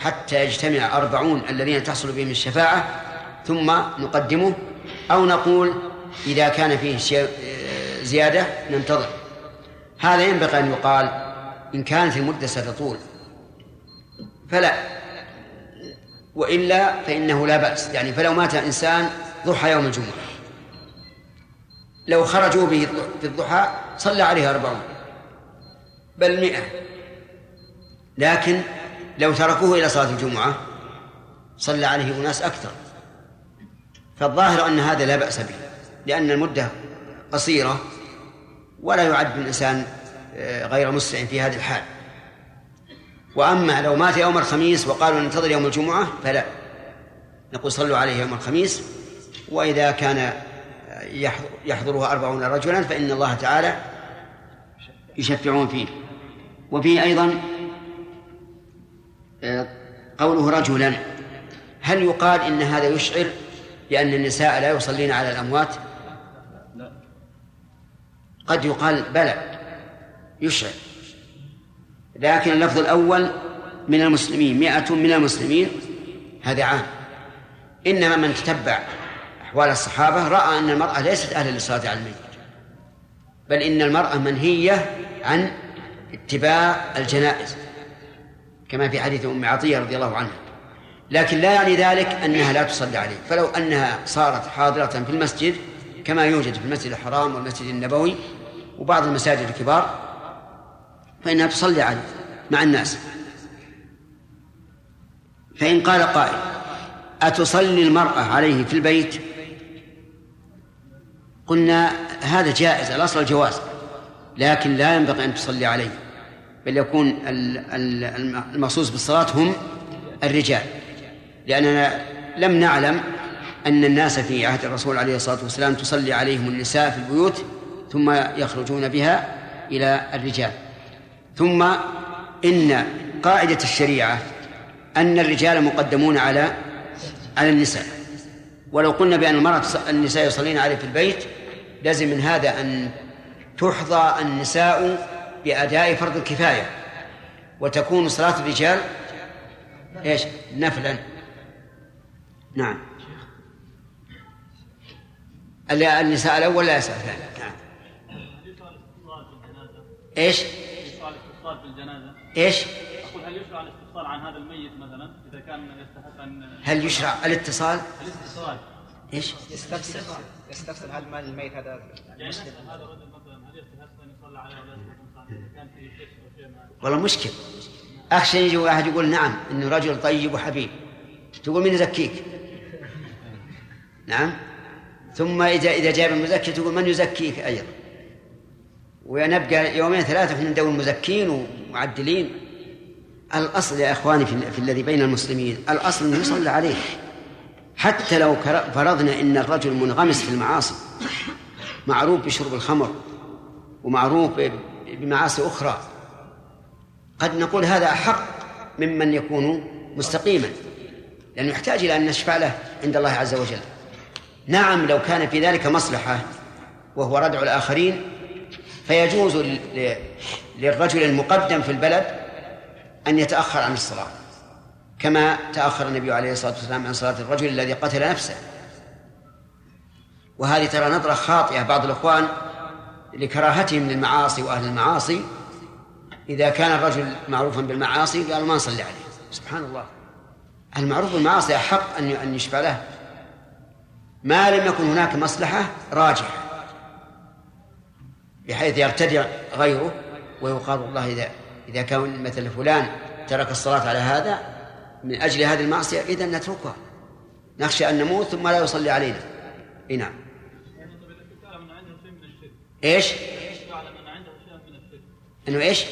حتى يجتمع أربعون الذين تحصل بهم الشفاعة ثم نقدمه أو نقول إذا كان فيه زيادة ننتظر. هذا ينبغي أن يقال إن كانت المدة ستطول. فلا. وإلا فإنه لا بأس. يعني فلو مات إنسان ضحى يوم الجمعة. لو خرجوا به في الضحى صلى عليه أربعون. بل مئة. لكن لو تركوه إلى صلاة الجمعة صلى عليه أناس أكثر. فالظاهر أن هذا لا بأس به لأن المدة قصيرة ولا يعد الإنسان آه، غير مسرع في هذه الحال. وأما لو مات يوم الخميس وقالوا ننتظر يوم الجمعة فلا. نقول صلوا عليه يوم الخميس وإذا كان يحضرها أربعون رجلا فإن الله تعالى يشفعون فيه. وفيه أيضا آه، قوله رجلا. هل يقال إن هذا يشعر بأن النساء لا يصلين على الأموات؟ قد يقال بلى. يشعر. لكن اللفظ الأول من المسلمين مئة من المسلمين هذا عام. إنما من تتبع أحوال الصحابة رأى أن المرأة ليست أهلا للصلاة على الميت. بل إن المرأة منهية عن اتباع الجنائز. كما في حديث أم عطية رضي الله عنها. لكن لا يعني ذلك أنها لا تصلي عليه. فلو أنها صارت حاضرة في المسجد كما يوجد في المسجد الحرام والمسجد النبوي وبعض المساجد الكبار فإنها تصلي عليه مع الناس. فإن قال قائل أتصلي المرأة عليه في البيت؟ قلنا هذا جائز الأصل الجواز لكن لا ينبغي أن تصلي عليه. بل يكون المخصوص بالصلاة هم الرجال. لأننا لم نعلم أن الناس في عهد الرسول عليه الصلاة والسلام تصلي عليهم النساء في البيوت ثم يخرجون بها إلى الرجال. ثم إن قاعدة الشريعة أن الرجال مقدمون على على النساء. ولو قلنا بأن المرأة النساء يصلين عليه في البيت لازم من هذا أن تحظى النساء بأداء فرض الكفاية وتكون صلاة الرجال إيش؟ نفلا نعم النساء الأول لا يسأل الثاني نعم إيش؟ الاستفصال في الجنازة إيش؟ أقول هل يشرع الاستفصال عن هذا الميت مثلا إذا كان يستحق أن هل يشرع الاتصال؟ الاتصال إيش؟ يستفسر يستفسر هل مال الميت هذا مسلم هذا الرجل مثلا هل يستحق أن يصلى عليه والله مشكل. اخشى يجي واحد يقول نعم إنه رجل طيب وحبيب. تقول من يزكيك؟ نعم. ثم اذا إذا جاب المزكي تقول من يزكيك أيضا؟ ونبقى يومين ثلاثة في ندور مزكين ومعدلين. الأصل يا إخواني في, في الذي بين المسلمين الأصل أنه يصلى عليه. حتى لو فرضنا إن الرجل منغمس في المعاصي معروف بشرب الخمر ومعروف بمعاصي أخرى. قد نقول هذا أحق ممن يكون مستقيما لأنه يحتاج إلى أن نشفع له عند الله عز وجل. نعم لو كان في ذلك مصلحة وهو ردع الآخرين فيجوز للرجل المقدم في البلد أن يتأخر عن الصلاة كما تأخر النبي عليه الصلاة والسلام عن صلاة الرجل الذي قتل نفسه. وهذه ترى نظرة خاطئة بعض الإخوان لكراهتهم للمعاصي وأهل المعاصي. إذا كان الرجل معروفا بالمعاصي قال ما نصلي عليه. سبحان الله. المعروف بالمعاصي أحق أن أن يشفع له. ما لم يكن هناك مصلحة راجحة. بحيث يرتدع غيره ويقال والله إذا إذا كان مثل فلان ترك الصلاة على هذا من أجل هذه المعصية إذا نتركها. نخشى أن نموت ثم لا يصلي علينا. إي نعم. إيش؟ إنه إيش؟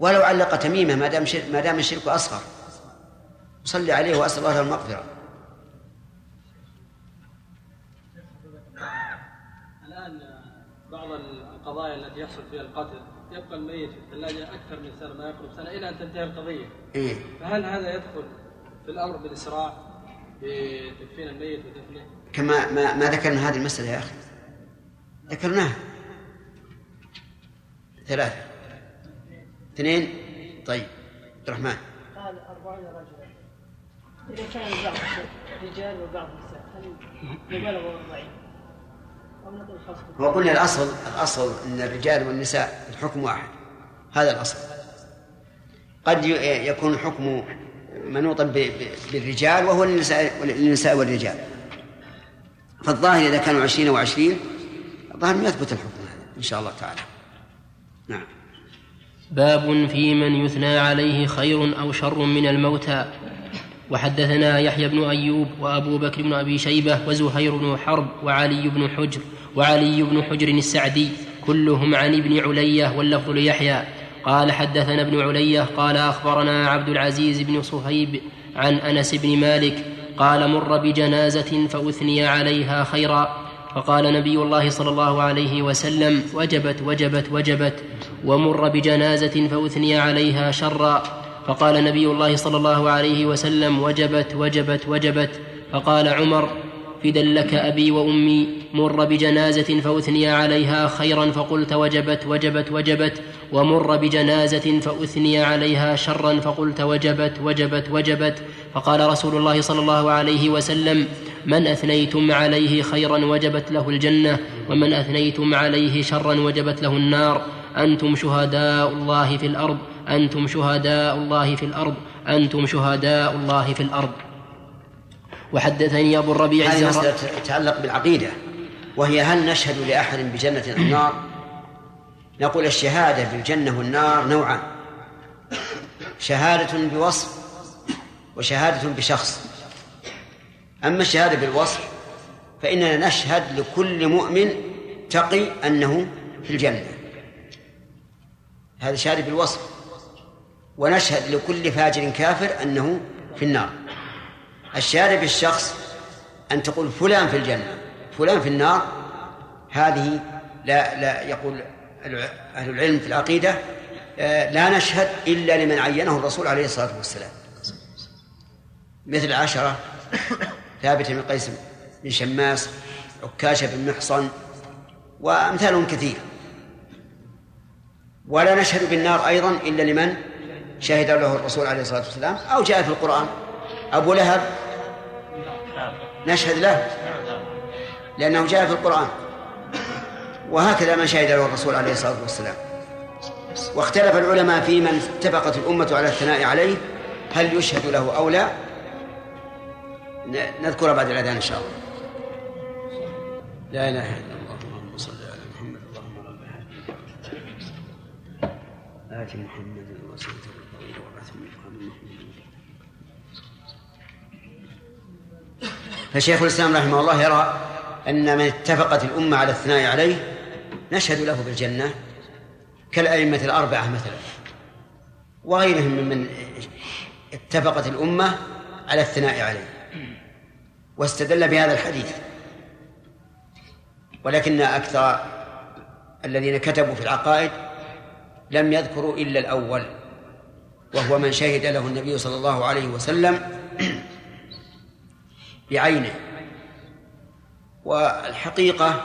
ولو علق تميمه ما دام ما دام الشرك أصغر صلي عليه وأسأل الله له المغفرة الآن بعض القضايا التي يحصل فيها القتل يبقى الميت في الثلاجة أكثر من سنة ما يقرب سنة إلى أن تنتهي القضية إيه؟ فهل هذا يدخل في الأمر بالإسراع بتدفين الميت ودفنه؟ كما ما, ما ذكرنا هذه المسألة يا أخي ذكرناها. ثلاثة. اثنين. طيب. عبد الرحمن. قال أربعون رجلا. إذا كان البعض رجال وبعض نساء هل مبالغة أربعين؟ وقلنا الأصل الأصل أن الرجال والنساء الحكم واحد. هذا الأصل. قد يكون الحكم منوطا بالرجال وهو للنساء والرجال. فالظاهر إذا كانوا عشرين وعشرين الظاهر يثبت الحكم هذا إن شاء الله تعالى. نعم. باب في من يثنى عليه خير أو شر من الموتى. وحدثنا يحيى بن أيوب وأبو بكر بن أبي شيبة وزهير بن حرب وعلي بن حجر وعلي بن حجر السعدي كلهم عن ابن علية واللفظ ليحيى. قال حدثنا ابن علية قال أخبرنا عبد العزيز بن صهيب عن أنس بن مالك قال مر بجنازة فأثني عليها خيرا. فقال نبي الله صلى الله عليه وسلم وجبت وجبت وجبت ومر بجنازة فأثني عليها شرا. فقال نبي الله صلى الله عليه وسلم وجبت وجبت وجبت. فقال عمر فدا لك أبي وأمي. مر بجنازة فأثني عليها خيرا فقلت وجبت وجبت وجبت. ومر بجنازة فأثني عليها شرا فقلت وجبت وجبت وجبت. فقال رسول الله صلى الله عليه وسلم من أثنيتم عليه خيرا وجبت له الجنة ومن أثنيتم عليه شرا وجبت له النار. أنتم شهداء الله في الأرض أنتم شهداء الله في الأرض أنتم شهداء الله في الأرض. وحدثني أبو الربيع هذه مسألة تتعلق بالعقيدة وهي هل نشهد لأحد بجنة أو نار؟ نقول الشهادة بالجنة والنار نوعان شهادة بوصف وشهادة بشخص. أما الشهادة بالوصف فإننا نشهد لكل مؤمن تقي أنه في الجنة. هذا شهادة بالوصف. ونشهد لكل فاجر كافر أنه في النار. الشهادة بالشخص أن تقول فلان في الجنة فلان في النار هذه لا لا يقول أهل العلم في العقيدة آه، لا نشهد إلا لمن عينه الرسول عليه الصلاة والسلام. مثل عشرة ثابت بن قيس بن شماس عكاشة بن محصن وأمثالهم كثير. ولا نشهد بالنار أيضا إلا لمن شهد له الرسول عليه الصلاة والسلام أو جاء في القرآن. أبو لهب نشهد له لأنه جاء في القرآن. وهكذا من شهد له الرسول عليه الصلاة والسلام. واختلف العلماء في من اتفقت الأمة على الثناء عليه هل يشهد له أو لا؟ نذكر بعد الأذان إن شاء الله. لا إله إلا الله اللهم صل على محمد اللهم رب آت محمد الوسيلة والفضيلة وبعث من فشيخ الإسلام رحمه الله يرى أن من اتفقت الأمة على الثناء عليه نشهد له بالجنة كالأئمة الأربعة مثلا. وغيرهم ممن اتفقت الأمة على الثناء عليه. واستدل بهذا الحديث. ولكن أكثر الذين كتبوا في العقائد لم يذكروا إلا الأول وهو من شهد له النبي صلى الله عليه وسلم بعينه. والحقيقة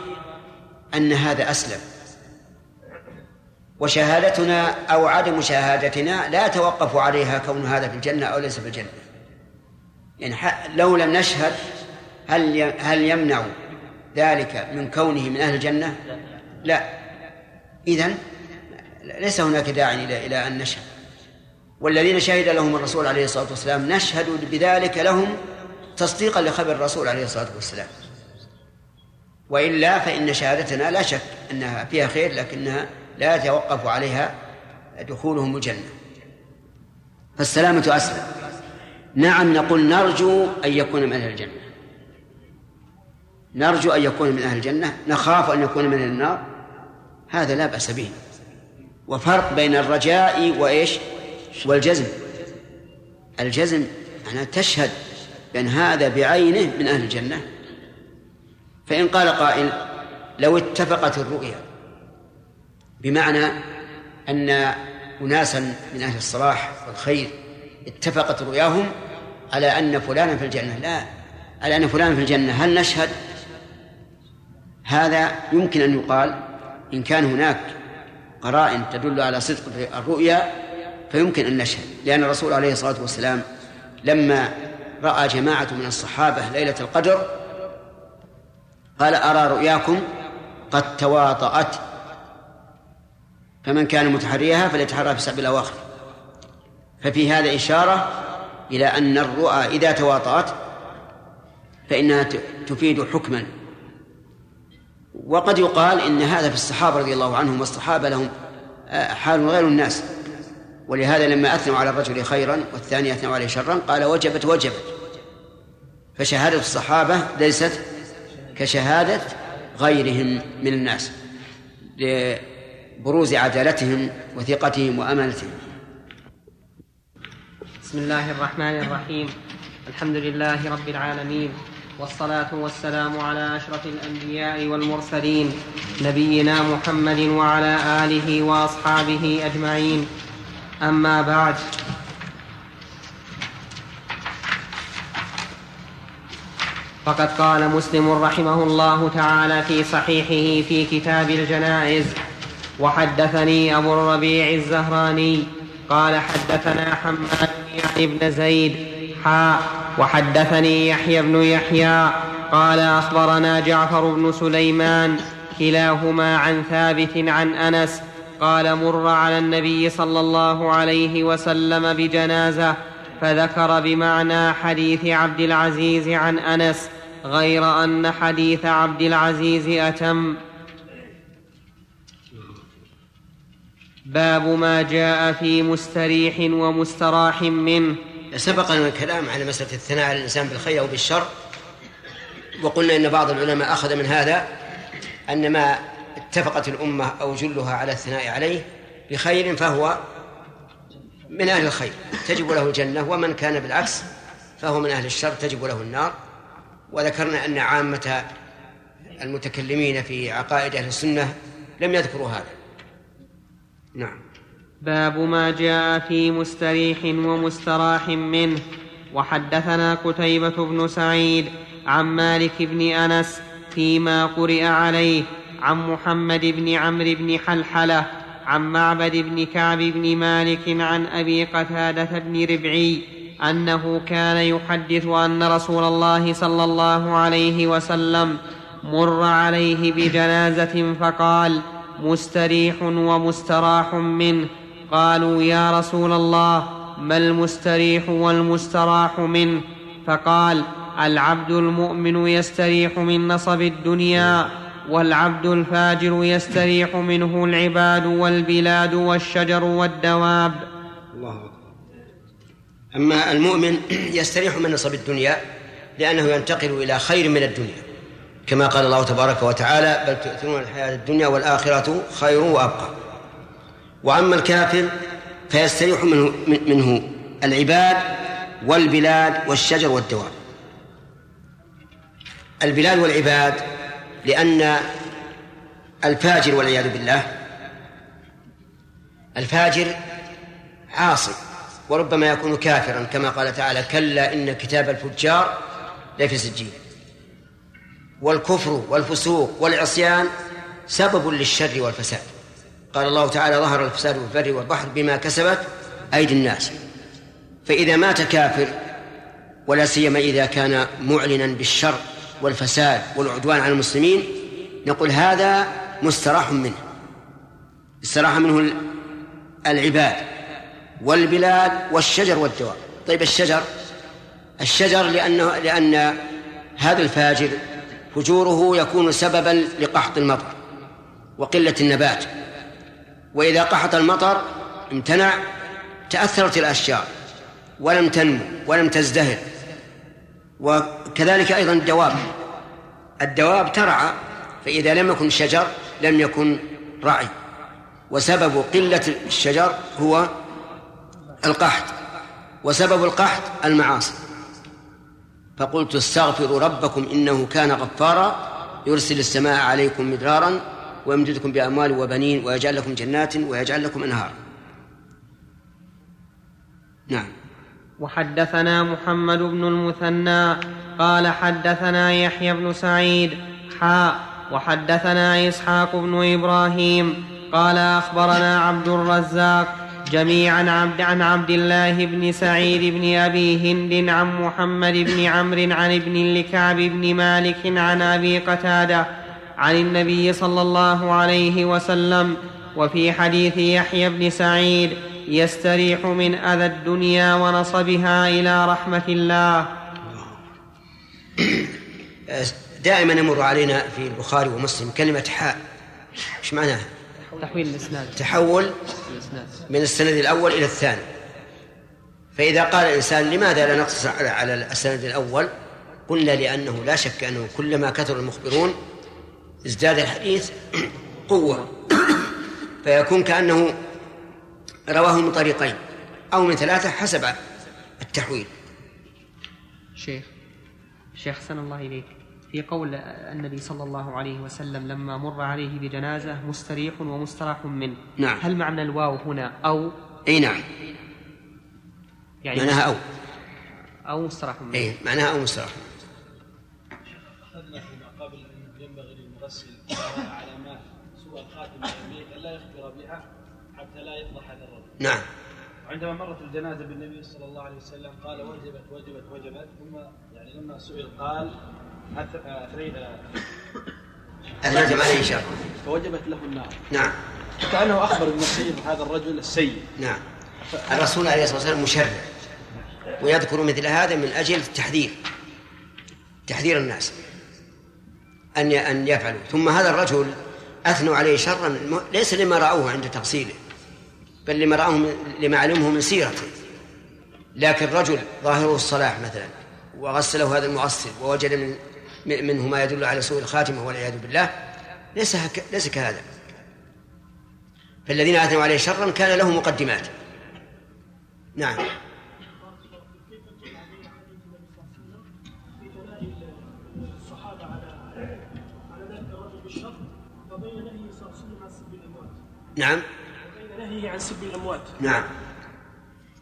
أن هذا أسلم. وشهادتنا أو عدم شهادتنا لا توقف عليها كون هذا في الجنة أو ليس في الجنة. يعني لو لم نشهد هل هل يمنع ذلك من كونه من أهل الجنة؟ لا. إذن ليس هناك داع إلى إلى أن نشهد. والذين شهد لهم الرسول عليه الصلاة والسلام نشهد بذلك لهم تصديقا لخبر الرسول عليه الصلاة والسلام. وإلا فإن شهادتنا لا شك أنها فيها خير لكنها لا يتوقف عليها دخولهم الجنة. فالسلامة أسلم. نعم نقول نرجو أن يكون من أهل الجنة. نرجو أن يكون من أهل الجنة نخاف أن يكون من النار. هذا لا بأس به. وفرق بين الرجاء وإيش؟ والجزم. الجزم أنا تشهد بأن هذا بعينه من أهل الجنة. فإن قال قائل لو اتفقت الرؤيا بمعنى أن أناسا من أهل الصلاح والخير اتفقت رؤياهم على أن فلانا في الجنة. لا على أن فلانا في الجنة. هل نشهد؟ هذا يمكن أن يقال إن كان هناك قرائن تدل على صدق الرؤيا فيمكن أن نشهد لأن الرسول عليه الصلاة والسلام لما رأى جماعة من الصحابة ليلة القدر قال أرى رؤياكم قد تواطأت. فمن كان متحريها فليتحرى في سبع الأواخر. ففي هذا إشارة إلى أن الرؤى إذا تواطأت فإنها تفيد حكما وقد يقال إن هذا في الصحابة رضي الله عنهم والصحابة لهم آه، حال غير الناس. ولهذا لما أثنوا على الرجل خيرا والثاني أثنوا عليه شرا قال وجبت وجبت. فشهادة الصحابة ليست كشهادة غيرهم من الناس لبروز عدالتهم وثقتهم وأمانتهم. بسم الله الرحمن الرحيم. الحمد لله رب العالمين. والصلاة والسلام على أشرف الأنبياء والمرسلين نبينا محمد وعلى آله وأصحابه أجمعين. أما بعد. فقد قال مسلم رحمه الله تعالى في صحيحه في كتاب الجنائز وحدثني أبو الربيع الزهراني قال حدثنا حماد يعني بن زيد حاء وحدثني يحيى بن يحيى قال أخبرنا جعفر بن سليمان كلاهما عن ثابت عن أنس قال مر على النبي صلى الله عليه وسلم بجنازة فذكر بمعنى حديث عبد العزيز عن أنس غير أن حديث عبد العزيز أتم. باب ما جاء في مستريح ومستراح منه. سبق لنا الكلام على مسألة الثناء على الإنسان بالخير أو بالشر وقلنا إن بعض العلماء أخذ من هذا أن ما اتفقت الأمة أو جلها على الثناء عليه بخير فهو من أهل الخير تجب له الجنة ومن كان بالعكس فهو من أهل الشر تجب له النار. وذكرنا أن عامة المتكلمين في عقائد أهل السنة لم يذكروا هذا. نعم. باب ما جاء في مستريح ومستراح منه. وحدثنا قتيبة بن سعيد عن مالك بن أنس فيما قرئ عليه عن محمد بن عمرو بن حلحلة عن معبد بن كعب بن مالك عن أبي قتادة بن ربعي أنه كان يحدث أن رسول الله صلى الله عليه وسلم مر عليه بجنازة فقال مستريح ومستراح منه. قالوا يا رسول الله ما المستريح والمستراح منه؟ فقال العبد المؤمن يستريح من نصب الدنيا والعبد الفاجر يستريح منه العباد والبلاد والشجر والدواب. الله أكبر. أما المؤمن يستريح من نصب الدنيا لأنه ينتقل إلى خير من الدنيا. كما قال الله تبارك وتعالى بل تؤثرون الحياة الدنيا والآخرة خير وأبقى. وأما الكافر فيستريح منه, منه العباد والبلاد والشجر والدواب. البلاد والعباد لأن الفاجر والعياذ بالله الفاجر عاصي وربما يكون كافرا كما قال تعالى كلا إن كتاب الفجار لفي سجين. والكفر والفسوق والعصيان سبب للشر والفساد. قال الله تعالى ظهر الفساد في البر والبحر بما كسبت أيدي الناس. فإذا مات كافر ولا سيما إذا كان معلنا بالشر والفساد والعدوان على المسلمين نقول هذا مستراح منه. استراح منه العباد والبلاد والشجر والدواب. طيب الشجر؟ الشجر لأنه لأن هذا الفاجر فجوره يكون سببا لقحط المطر وقلة النبات. وإذا قحط المطر امتنع تأثرت الأشجار ولم تنمو ولم تزدهر. وكذلك أيضا الدواب. الدواب ترعى فإذا لم يكن شجر لم يكن رعي. وسبب قلة الشجر هو القحط. وسبب القحط المعاصي. فقلت استغفروا ربكم إنه كان غفارا يرسل السماء عليكم مدرارا ويمددكم بأموال وبنين ويجعل لكم جنات ويجعل لكم أنهارا نعم. وحدثنا محمد بن المثنى قال حدثنا يحيى بن سعيد حاء وحدثنا إسحاق بن إبراهيم قال أخبرنا عبد الرزاق جميعا عبد عن عبد الله بن سعيد بن أبي هند عن محمد بن عمرو عن ابن لكعب بن مالك عن أبي قتادة عن النبي صلى الله عليه وسلم وفي حديث يحيى بن سعيد يستريح من أذى الدنيا ونصبها إلى رحمة الله. دائما يمر علينا في البخاري ومسلم كلمة حاء. إيش معناها؟ تحويل الإسناد. تحول من السند الأول إلى الثاني. فإذا قال الإنسان لماذا لا نقتصر على السند الأول؟ قلنا لأنه لا شك أنه كلما كثر المخبرون ازداد الحديث قوة فيكون كأنه رواه من طريقين أو من ثلاثة حسب التحويل. شيخ شيخ حسن الله إليك. في قول النبي صلى الله عليه وسلم لما مر عليه بجنازة مستريح ومستراح منه. نعم. هل معنى الواو هنا أو؟ أي نعم. يعني معناها أو. أو مستراح منه. أي معناها أو مستراح أخذنا علامات سوء الخاتمة الميت ألا يخبر بها حتى لا يفضح هذا الرجل. نعم. عندما مرت الجنازة بالنبي صلى الله عليه وسلم قال وجبت وجبت وجبت. ثم يعني لما سئل قال النجم عليه شر. فوجبت له النار. نعم. كأنه أخبر المسير هذا الرجل السيء نعم. الرسول عليه الصلاة والسلام مشرع ويذكر مثل هذا من أجل التحذير. تحذير الناس. أن أن يفعلوا. ثم هذا الرجل أثنوا عليه شرا ليس لما رأوه عند تغسيله بل لما رأوه لما علمه من سيرته. لكن رجل ظاهره الصلاح مثلا وغسله هذا المغسل ووجد من منه ما يدل على سوء الخاتمة والعياذ بالله ليس. ليس كهذا. فالذين أثنوا عليه شرا كان له مقدمات. نعم. نعم. نهي عن سب الأموات. نعم.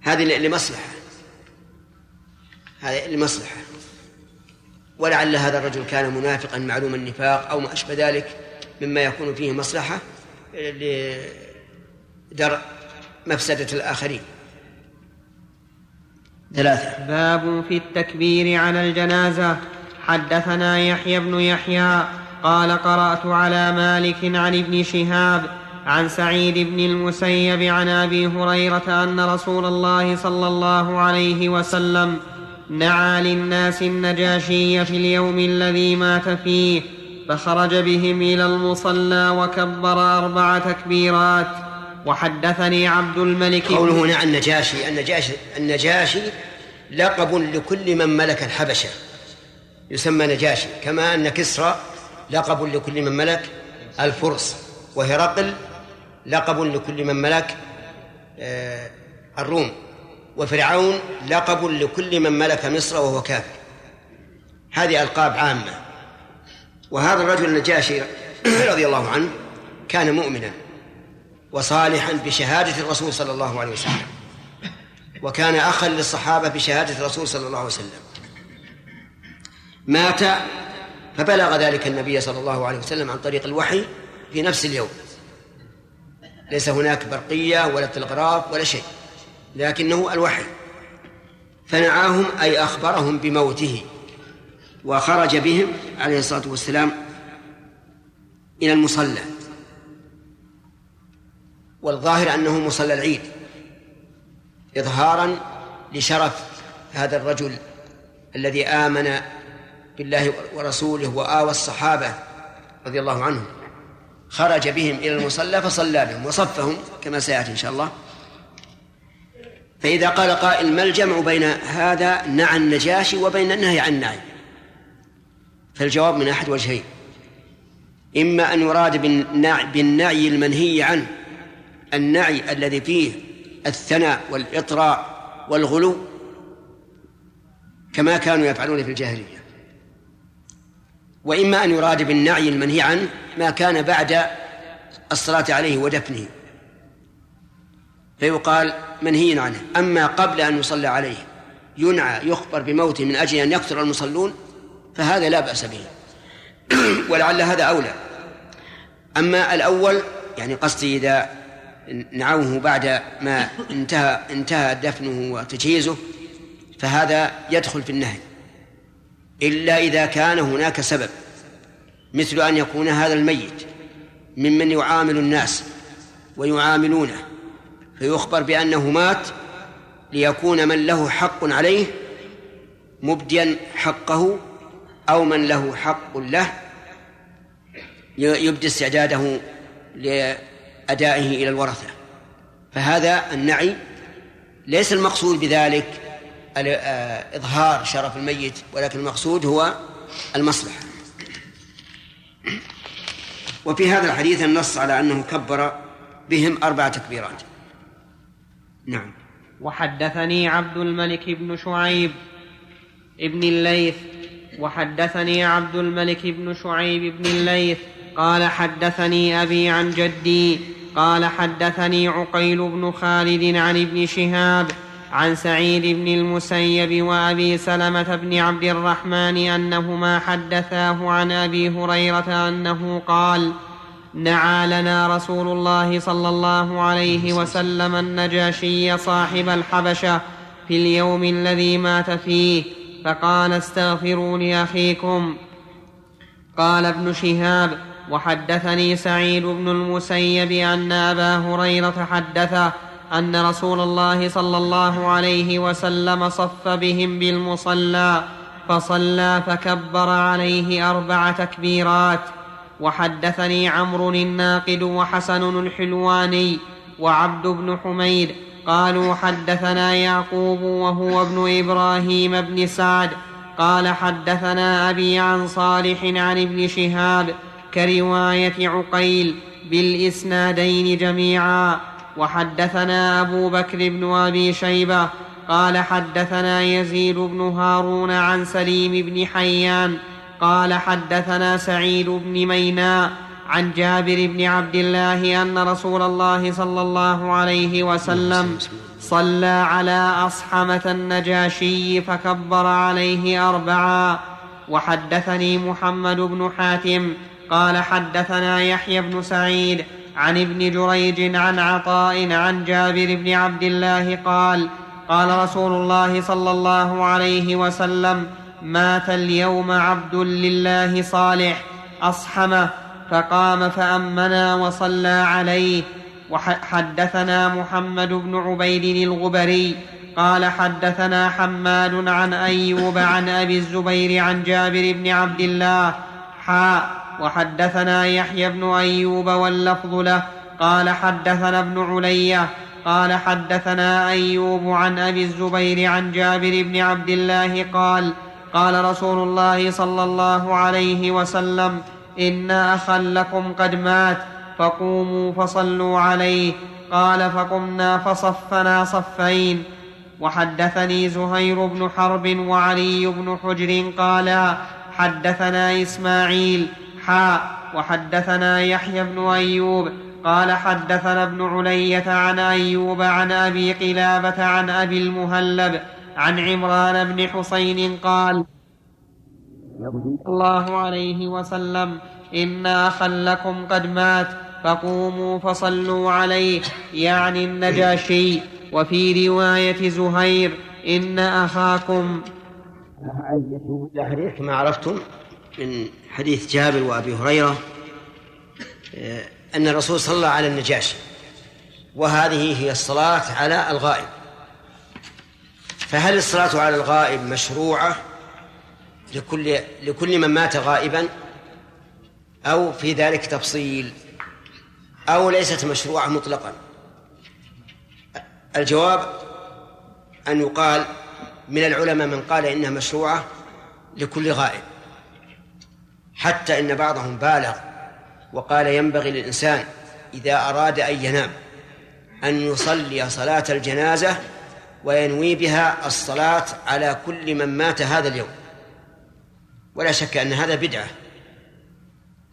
هذه لمصلحة. هذه لمصلحة. ولعل هذا الرجل كان منافقا معلوم النفاق أو ما أشبه ذلك مما يكون فيه مصلحة لدرء مفسدة الآخرين. ثلاثة. باب في التكبير على الجنازة. حدثنا يحيى بن يحيى قال قرأت على مالك عن ابن شهاب عن سعيد بن المسيب عن أبي هريرة أن رسول الله صلى الله عليه وسلم نعى للناس النجاشي في اليوم الذي مات فيه فخرج بهم إلى المصلى وكبر أربع تكبيرات. وحدثني عبد الملك قوله نعى النجاشي النجاشي النجاشي لقب لكل من ملك الحبشة. يسمى نجاشي كما أن كسرى لقب لكل من ملك الفرس. وهرقل لقب لكل من ملك آه، الروم. وفرعون لقب لكل من ملك مصر وهو كافر. هذه ألقاب عامة. وهذا الرجل النجاشي رضي الله عنه كان مؤمنا وصالحا بشهادة الرسول صلى الله عليه وسلم. وكان أخا للصحابة بشهادة الرسول صلى الله عليه وسلم. مات فبلغ ذلك النبي صلى الله عليه وسلم عن طريق الوحي في نفس اليوم. ليس هناك برقية ولا تلغراف ولا شيء لكنه الوحي. فنعاهم أي أخبرهم بموته وخرج بهم عليه الصلاة والسلام إلى المصلى. والظاهر أنه مصلى العيد إظهارا لشرف هذا الرجل الذي آمن بالله ورسوله وآوى الصحابة رضي الله عنهم. خرج بهم إلى المصلى فصلى بهم وصفهم كما سيأتي إن شاء الله. فإذا قال قائل ما الجمع بين هذا نعى النجاشي وبين النهي عن النعي؟ فالجواب من أحد وجهين. إما أن يراد بالنعي, المنهي عنه النعي الذي فيه الثناء والإطراء والغلو كما كانوا يفعلون في الجاهلية. وإما أن يراد بالنعي المنهي عنه ما كان بعد الصلاة عليه ودفنه. فيقال منهي عنه. أما قبل أن يصلى عليه ينعى يخبر بموته من أجل أن يكثر المصلون فهذا لا بأس به. ولعل هذا أولى. أما الأول يعني قصدي إذا نعوه بعد ما انتهى انتهى دفنه وتجهيزه فهذا يدخل في النهي. إلا إذا كان هناك سبب مثل أن يكون هذا الميت ممن يعامل الناس ويعاملونه فيخبر بأنه مات ليكون من له حق عليه مبديا حقه أو من له حق له يبدي استعداده لأدائه إلى الورثة. فهذا النعي ليس المقصود بذلك إظهار شرف الميت ولكن المقصود هو المصلحة. وفي هذا الحديث النص على أنه كبر بهم أربع تكبيرات. نعم. وحدثني عبد الملك بن شعيب ابن الليث. وحدثني عبد الملك بن شعيب بن الليث. قال حدثني أبي عن جدي. قال حدثني عقيل بن خالد عن ابن شهاب. عن سعيد بن المسيب وأبي سلمة بن عبد الرحمن أنهما حدثاه عن أبي هريرة أنه قال نعى لنا رسول الله صلى الله عليه وسلم النجاشي صاحب الحبشة في اليوم الذي مات فيه فقال استغفروا لاخيكم قال ابن شهاب وحدثني سعيد بن المسيب أن أبا هريرة حدثه أن رسول الله صلى الله عليه وسلم صف بهم بالمصلى فصلى فكبر عليه أربع تكبيرات. وحدثني عمرو الناقد وحسن الحلواني وعبد بن حميد قالوا حدثنا يعقوب وهو ابن إبراهيم بن سعد قال حدثنا أبي عن صالح عن ابن شهاب كرواية عقيل بالإسنادين جميعا. وحدثنا أبو بكر بن أبي شيبة قال حدثنا يزيد بن هارون عن سليم بن حيان قال حدثنا سعيد بن ميناء عن جابر بن عبد الله أن رسول الله صلى الله عليه وسلم صلى على أصحمة النجاشي فكبر عليه اربعا وحدثني محمد بن حاتم قال حدثنا يحيى بن سعيد عن ابن جريج عن عطاء عن جابر بن عبد الله قال قال رسول الله صلى الله عليه وسلم مات اليوم عبد لله صالح أصحمه فقام فأمنا وصلى عليه. وحدثنا محمد بن عبيد الغبري قال حدثنا حماد عن أيوب عن أبي الزبير عن جابر بن عبد الله حاء وحدثنا يحيى بن أيوب واللفظ له قال حدثنا ابن علية قال حدثنا أيوب عن أبي الزبير عن جابر بن عبد الله قال قال رسول الله صلى الله عليه وسلم إن أخا لكم قد مات فقوموا فصلوا عليه قال فقمنا فصفنا صفين. وحدثني زهير بن حرب وعلي بن حجر قالا حدثنا إسماعيل وحدثنا يحيى بن أيوب قال حدثنا ابن علية عن أيوب عن أبي قلابة عن أبي المهلب عن عمران بن حسين قال الله عليه وسلم إن أخا لكم قد مات فقوموا فصلوا عليه يعني النجاشي. وفي رواية زهير إن أخاكم الحديث كما عرفتم؟ من حديث جابر وأبي هريرة أن الرسول صلى على النجاشي وهذه هي الصلاة على الغائب. فهل الصلاة على الغائب مشروعة لكل لكل من مات غائبا؟ أو في ذلك تفصيل؟ أو ليست مشروعة مطلقا؟ الجواب أن يقال من العلماء من قال إنها مشروعة لكل غائب. حتى إن بعضهم بالغ وقال ينبغي للإنسان إذا أراد أن ينام أن يصلي صلاة الجنازة وينوي بها الصلاة على كل من مات هذا اليوم. ولا شك أن هذا بدعة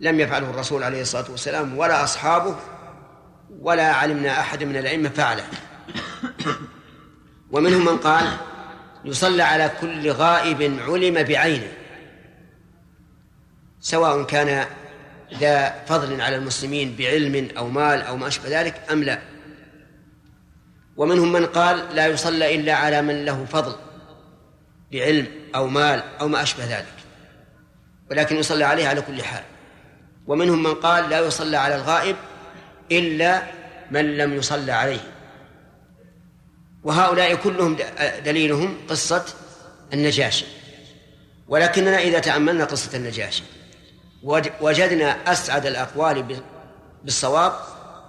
لم يفعله الرسول عليه الصلاة والسلام ولا أصحابه ولا علمنا أحد من الأئمة فعله. ومنهم من قال يصلى على كل غائب علم بعينه. سواء كان ذا فضل على المسلمين بعلم أو مال أو ما أشبه ذلك أم لا. ومنهم من قال لا يصلى إلا على من له فضل بعلم أو مال أو ما أشبه ذلك ولكن يصلى عليه على كل حال. ومنهم من قال لا يصلى على الغائب إلا من لم يصلى عليه. وهؤلاء كلهم دليلهم قصة النجاشي. ولكننا إذا تأملنا قصة النجاشي وجدنا أسعد الأقوال بالصواب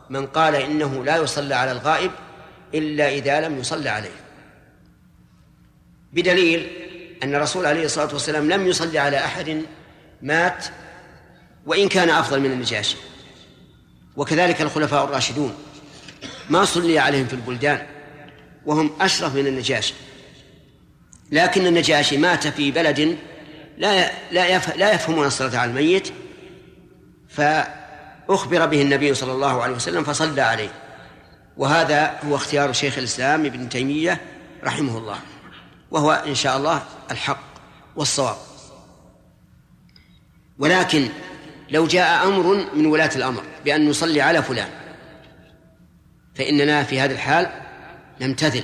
من قال إنه لا يصلى على الغائب إلا إذا لم يصلى عليه. بدليل أن الرسول عليه الصلاة والسلام لم يصلي على أحد مات وإن كان أفضل من النجاشي. وكذلك الخلفاء الراشدون ما صلي عليهم في البلدان وهم أشرف من النجاشي. لكن النجاشي مات في بلد لا لا لا يفهمون الصلاة على الميت فأخبر به النبي صلى الله عليه وسلم فصلى عليه. وهذا هو اختيار شيخ الإسلام ابن تيمية رحمه الله وهو إن شاء الله الحق والصواب. ولكن لو جاء أمر من ولاة الأمر بأن نصلي على فلان فإننا في هذا الحال نمتثل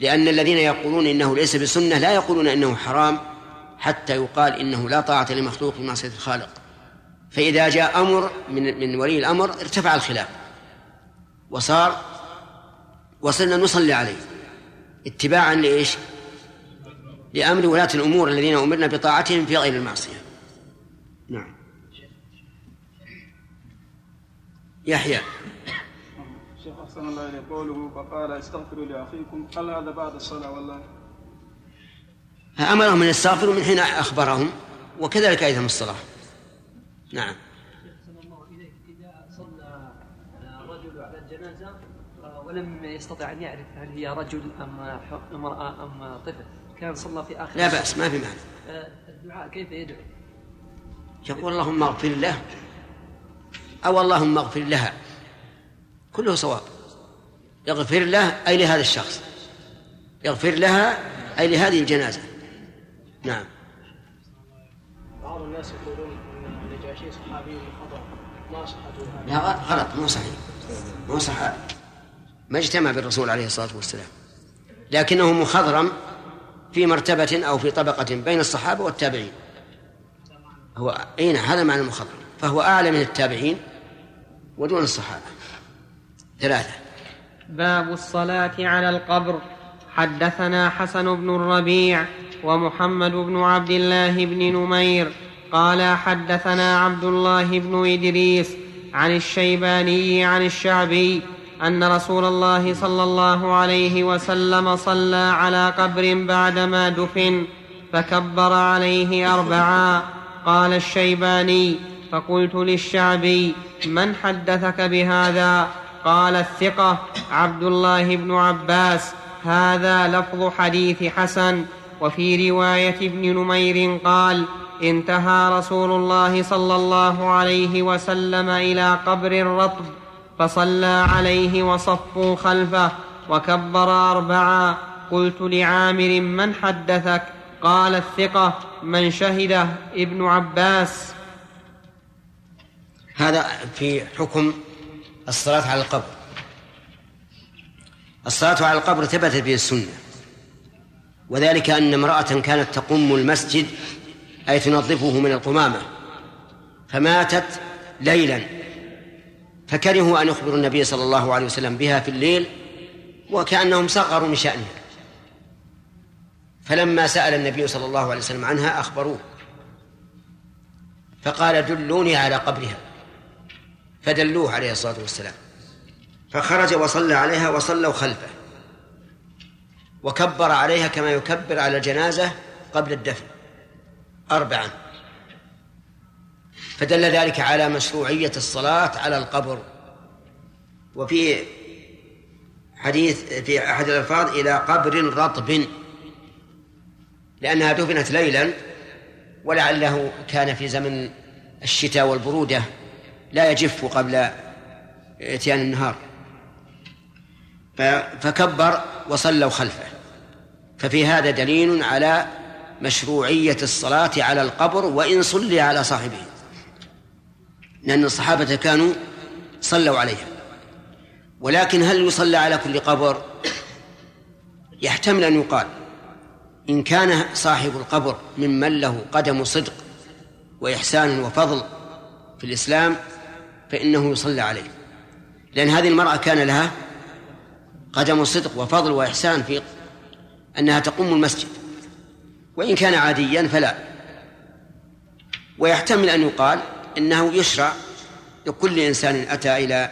لأن الذين يقولون إنه ليس بسنة لا يقولون إنه حرام حتى يقال إنه لا طاعة لمخلوق في معصية الخالق. فإذا جاء أمر من من ولي الأمر ارتفع الخلاف. وصار وصلنا نصلي عليه. اتباعا لإيش؟ لأمر ولاة الأمور الذين أمرنا بطاعتهم في غير المعصية. نعم. يحيى. شيخ أحسن الله إليه قوله فقال استغفروا لأخيكم. هل هذا بعد الصلاة ولا أمرهم أن يستغفروا من حين أخبرهم وكذلك أيضا الصلاة. نعم. إذا صلى رجل على الجنازة ولم يستطع أن يعرف هل هي رجل أم امرأة أم طفل. كان صلى في آخر لا بأس ما في معنى الدعاء كيف يدعو؟ يقول اللهم اغفر له أو اللهم اغفر لها. كله صواب. يغفر له أي لهذا الشخص. يغفر لها أي لهذه الجنازة. نعم. بعض الناس يقولون إن النجاشي صحابي خطأ. ما صحته لا غلط مو صحيح. مو صحابي ما اجتمع بالرسول عليه الصلاة والسلام. لكنه مخضرم في مرتبة أو في طبقة بين الصحابة والتابعين. هو أين هذا معنى المخضرم فهو أعلى من التابعين ودون الصحابة. ثلاثة. باب الصلاة على القبر. حدثنا حسن بن الربيع ومحمد بن عبد الله بن نمير قال حدثنا عبد الله بن إدريس عن الشيباني عن الشعبي أن رسول الله صلى الله عليه وسلم صلى على قبر بعدما دفن فكبر عليه أربعا. قال الشيباني فقلت للشعبي من حدثك بهذا؟ قال الثقة عبد الله بن عباس هذا لفظ حديث حسن وفي رواية ابن نمير قال انتهى رسول الله صلى الله عليه وسلم إلى قبر رطب فصلى عليه وصفوا خلفه وكبر أربعا. قلت لعامر من حدثك؟ قال الثقة من شهده ابن عباس. هذا في حكم الصلاة على القبر. الصلاة على القبر ثبتت به السنة. وذلك أن امرأة كانت تقم المسجد أي تنظفه من القمامة. فماتت ليلا. فكرهوا أن يخبروا النبي صلى الله عليه وسلم بها في الليل وكأنهم صغروا من شأنها فلما سأل النبي صلى الله عليه وسلم عنها أخبروه. فقال دلوني على قبرها. فدلوه عليه الصلاة والسلام. فخرج وصلى عليها وصلوا خلفه. وكبر عليها كما يكبر على الجنازة قبل الدفن. أربعا. فدل ذلك على مشروعية الصلاة على القبر. وفي حديث في أحد الألفاظ إلى قبر رطب. لأنها دفنت ليلا ولعله كان في زمن الشتاء والبرودة لا يجف قبل إتيان النهار. فكبر وصلوا خلفه. ففي هذا دليل على مشروعية الصلاة على القبر وإن صلي على صاحبه لأن الصحابة كانوا صلوا عليها. ولكن هل يصلى على كل قبر؟ يحتمل أن يقال. إن كان صاحب القبر ممن له قدم صدق وإحسان وفضل في الإسلام فإنه يصلى عليه. لأن هذه المرأة كان لها قدم صدق وفضل وإحسان في أنها تقوم المسجد وإن كان عاديا فلا. ويحتمل أن يقال إنه يشرع لكل إنسان أتى إلى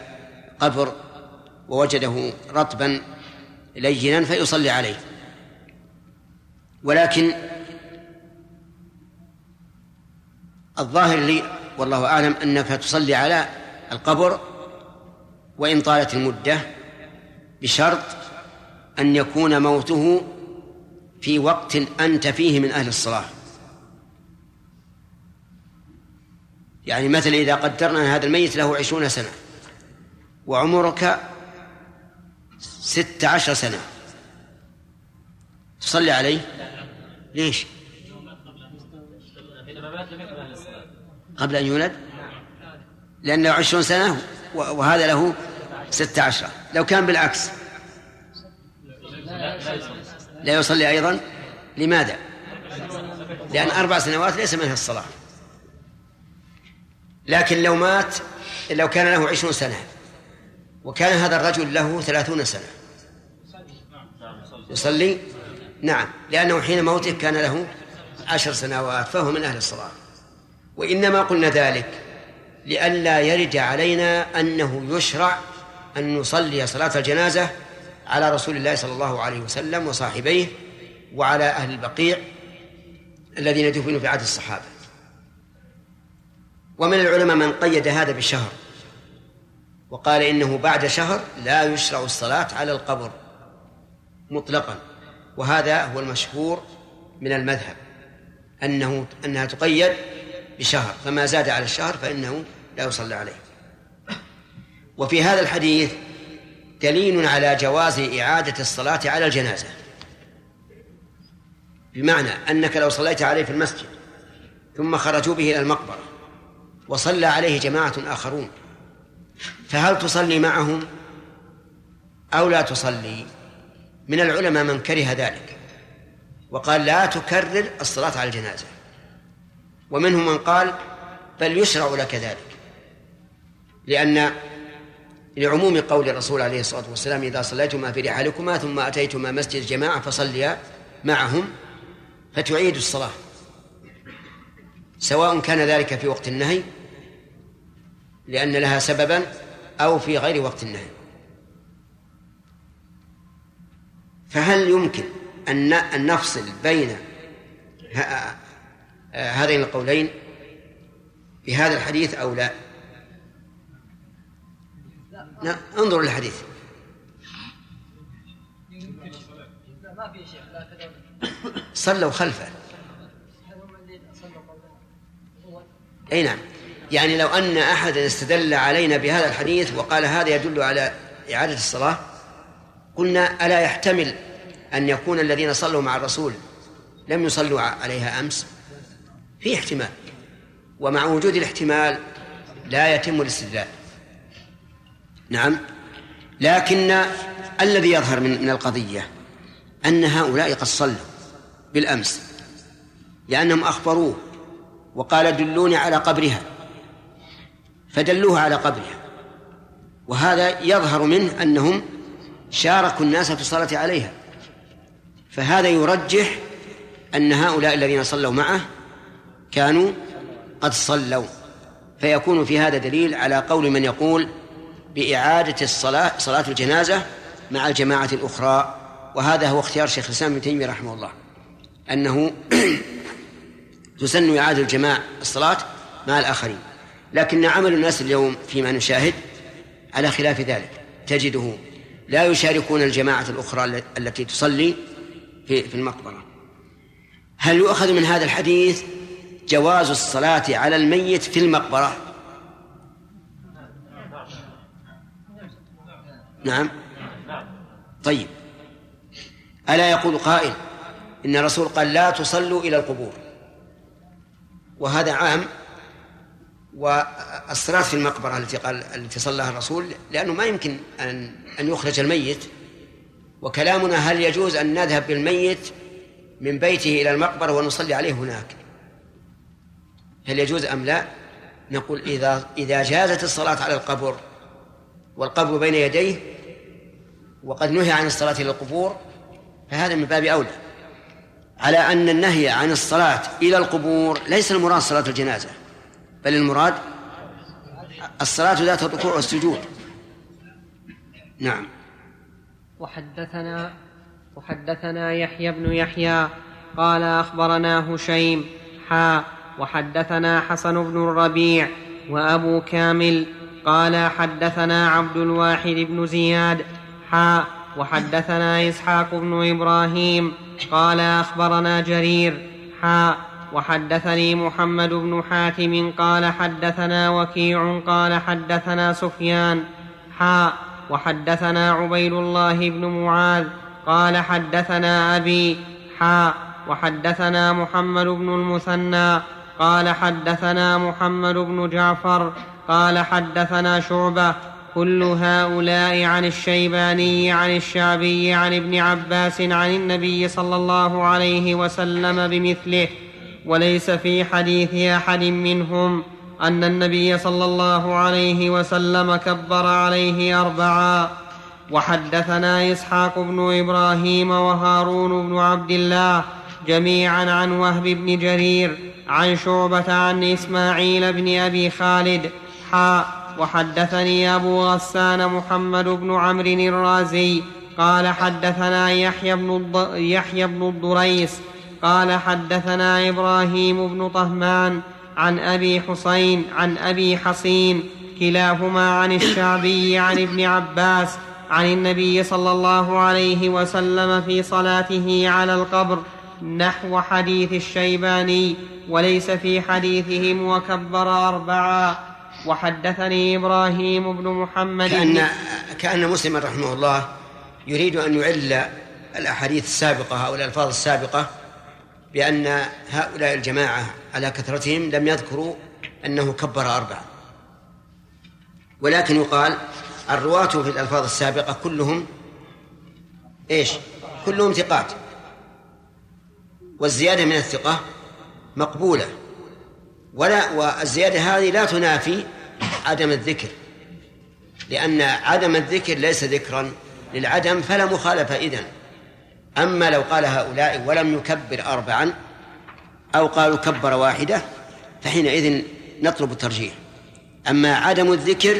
قبر ووجده رطبا لينا فيصلي عليه. ولكن الظاهر لي والله أعلم أنك تصلي على القبر وإن طالت المدة بشرط أن يكون موته في وقت أنت فيه من أهل الصلاة. يعني مثلا إذا قدرنا أن هذا الميت له عشرون سنة وعمرك ست عشر سنة تصلي عليه؟ ليش؟ قبل أن يولد؟ لأنه عشرون سنة وهذا له ستة عشرة لو كان بالعكس لا يصلي أيضا. لماذا؟ لأن أربع سنوات ليس منها الصلاة. لكن لو مات لو كان له عشرون سنة وكان هذا الرجل له ثلاثون سنة. يصلي؟ نعم. لأنه حين موته كان له عشر سنوات فهو من أهل الصلاة. وإنما قلنا ذلك لئلا يرد علينا أنه يشرع أن نصلي صلاة الجنازة على رسول الله صلى الله عليه وسلم وصاحبيه وعلى أهل البقيع الذين دفنوا في عهد الصحابة. ومن العلماء من قيد هذا بشهر وقال إنه بعد شهر لا يشرع الصلاة على القبر مطلقا وهذا هو المشهور من المذهب أنه أنها تقيد بشهر فما زاد على الشهر فإنه لا يصلى عليه. وفي هذا الحديث دليل على جواز إعادة الصلاة على الجنازة. بمعنى أنك لو صليت عليه في المسجد ثم خرجوا به إلى المقبرة وصلى عليه جماعة آخرون فهل تصلي معهم أو لا تصلي؟ من العلماء من كره ذلك وقال لا تكرر الصلاة على الجنازة. ومنهم من قال بل يشرع لك ذلك لأن لعموم قول الرسول عليه الصلاة والسلام إذا صليتما في رحالكما ثم أتيتما مسجد جماعة فصليا معهم فتعيد الصلاة. سواء كان ذلك في وقت النهي لأن لها سببا أو في غير وقت النهي. فهل يمكن أن نفصل بين هذين القولين بهذا الحديث أو لا؟ لا انظروا للحديث صلوا خلفه. أي نعم. يعني لو أن أحدا استدل علينا بهذا الحديث وقال هذا يدل على إعادة الصلاة قلنا ألا يحتمل أن يكون الذين صلوا مع الرسول لم يصلوا عليها أمس؟ في احتمال. ومع وجود الاحتمال لا يتم الاستدلال. نعم. لكن الذي يظهر من من القضية أن هؤلاء قد صلوا بالأمس لأنهم أخبروه وقال دلوني على قبرها. فدلوه على قبرها. وهذا يظهر منه أنهم شاركوا الناس في الصلاة عليها. فهذا يرجح أن هؤلاء الذين صلوا معه كانوا قد صلوا. فيكون في هذا دليل على قول من يقول بإعادة الصلاة صلاة الجنازة مع الجماعة الأخرى. وهذا هو اختيار شيخ الإسلام ابن تيمية رحمه الله أنه تسن إعادة الجماعة الصلاة مع الآخرين. لكن عمل الناس اليوم فيما نشاهد على خلاف ذلك. تجده لا يشاركون الجماعة الأخرى التي تصلي في في المقبرة. هل يؤخذ من هذا الحديث جواز الصلاة على الميت في المقبرة؟ نعم. طيب. ألا يقول قائل إن الرسول قال لا تصلوا إلى القبور. وهذا عام والصلاة في المقبرة التي قال التي صلىها الرسول لأنه ما يمكن أن أن يخرج الميت. وكلامنا هل يجوز أن نذهب بالميت من بيته إلى المقبرة ونصلي عليه هناك؟ هل يجوز أم لا؟ نقول إذا إذا جازت الصلاة على القبر والقبر بين يديه وقد نهي عن الصلاة إلى القبور فهذا من باب أولى. على أن النهي عن الصلاة إلى القبور ليس المراد صلاة الجنازة بل المراد الصلاة ذات الركوع والسجود. نعم. وحدثنا وحدثنا يحيى بن يحيى قال أخبرنا هشيم حا وحدثنا حسن بن الربيع وأبو كامل قال حدثنا عبد الواحد بن زياد حا وحدثنا إسحاق بن إبراهيم قال أخبرنا جرير حا وحدثني محمد بن حاتم قال حدثنا وكيع قال حدثنا سفيان حا وحدثنا عبيد الله بن معاذ قال حدثنا أبي حا وحدثنا محمد بن المثنى قال حدثنا محمد بن جعفر قال حدثنا شعبة كل هؤلاء عن الشيباني عن الشعبي عن ابن عباس عن النبي صلى الله عليه وسلم بمثله. وليس في حديث أحد منهم أن النبي صلى الله عليه وسلم كبر عليه أربعا. وحدثنا إسحاق بن إبراهيم وهارون بن عبد الله جميعا عن وهب بن جرير عن شعبة عن إسماعيل بن أبي خالد حا وحدثني أبو غسان محمد بن عمرو الرازي قال حدثنا يحيى بن يحيى بن الضريس قال حدثنا إبراهيم بن طهمان عن أبي حسين عن أبي حصين كلاهما عن الشعبي عن ابن عباس عن النبي صلى الله عليه وسلم في صلاته على القبر نحو حديث الشيباني وليس في حديثهم وكبر أربعا. وحدثني إبراهيم بن محمد كأن, كأن مسلم رحمه الله يريد أن يعل الأحاديث السابقة أو الألفاظ السابقة بأن هؤلاء الجماعة على كثرتهم لم يذكروا أنه كبر أربعا ولكن يقال الرواة في الألفاظ السابقة كلهم إيش؟ كلهم ثقات. والزيادة من الثقة مقبولة. ولا والزيادة هذه لا تنافي عدم الذكر لأن عدم الذكر ليس ذكرا للعدم فلا مخالفة إذن. أما لو قال هؤلاء ولم يكبر أربعا أو قالوا كبر واحدة فحينئذ نطلب الترجيح. أما عدم الذكر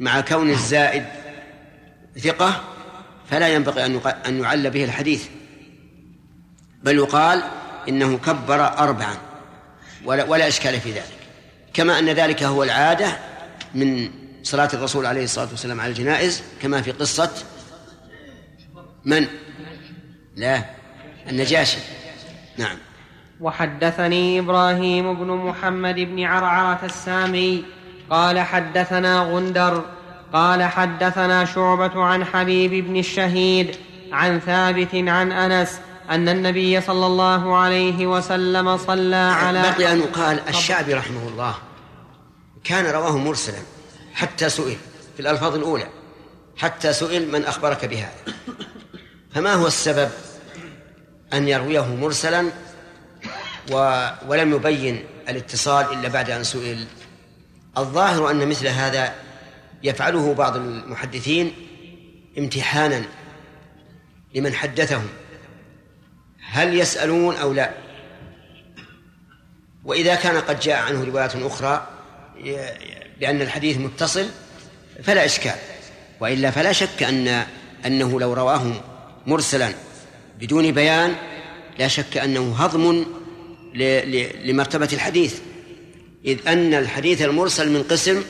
مع كون الزائد ثقة فلا ينبغي أن يعل به الحديث. بل يقال إنه كبر أربعا ولا, ولا إشكال في ذلك. كما أن ذلك هو العادة من صلاة الرسول عليه الصلاة والسلام على الجنائز كما في قصة من؟ لا النجاشي نعم وحدثني إبراهيم بن محمد بن عرعرة السامي قال حدثنا غندر قال حدثنا شعبة عن حبيب بن الشهيد عن ثابت عن أنس أن النبي صلى الله عليه وسلم صلى على بقي أن يقال الشعبي رحمه الله كان رواه مرسلا حتى سئل في الألفاظ الأولى حتى سئل من أخبرك بهذا. فما هو السبب أن يرويه مرسلا و ولم يبين الاتصال إلا بعد أن سئل؟ الظاهر أن مثل هذا يفعله بعض المحدثين امتحانا لمن حدثهم. هل يسألون أو لا؟ وإذا كان قد جاء عنه روايات أخرى بأن الحديث متصل فلا إشكال. وإلا فلا شك أن أنه لو رواه مرسلا بدون بيان لا شك أنه هضم لمرتبة الحديث. إذ أن الحديث المرسل من قسم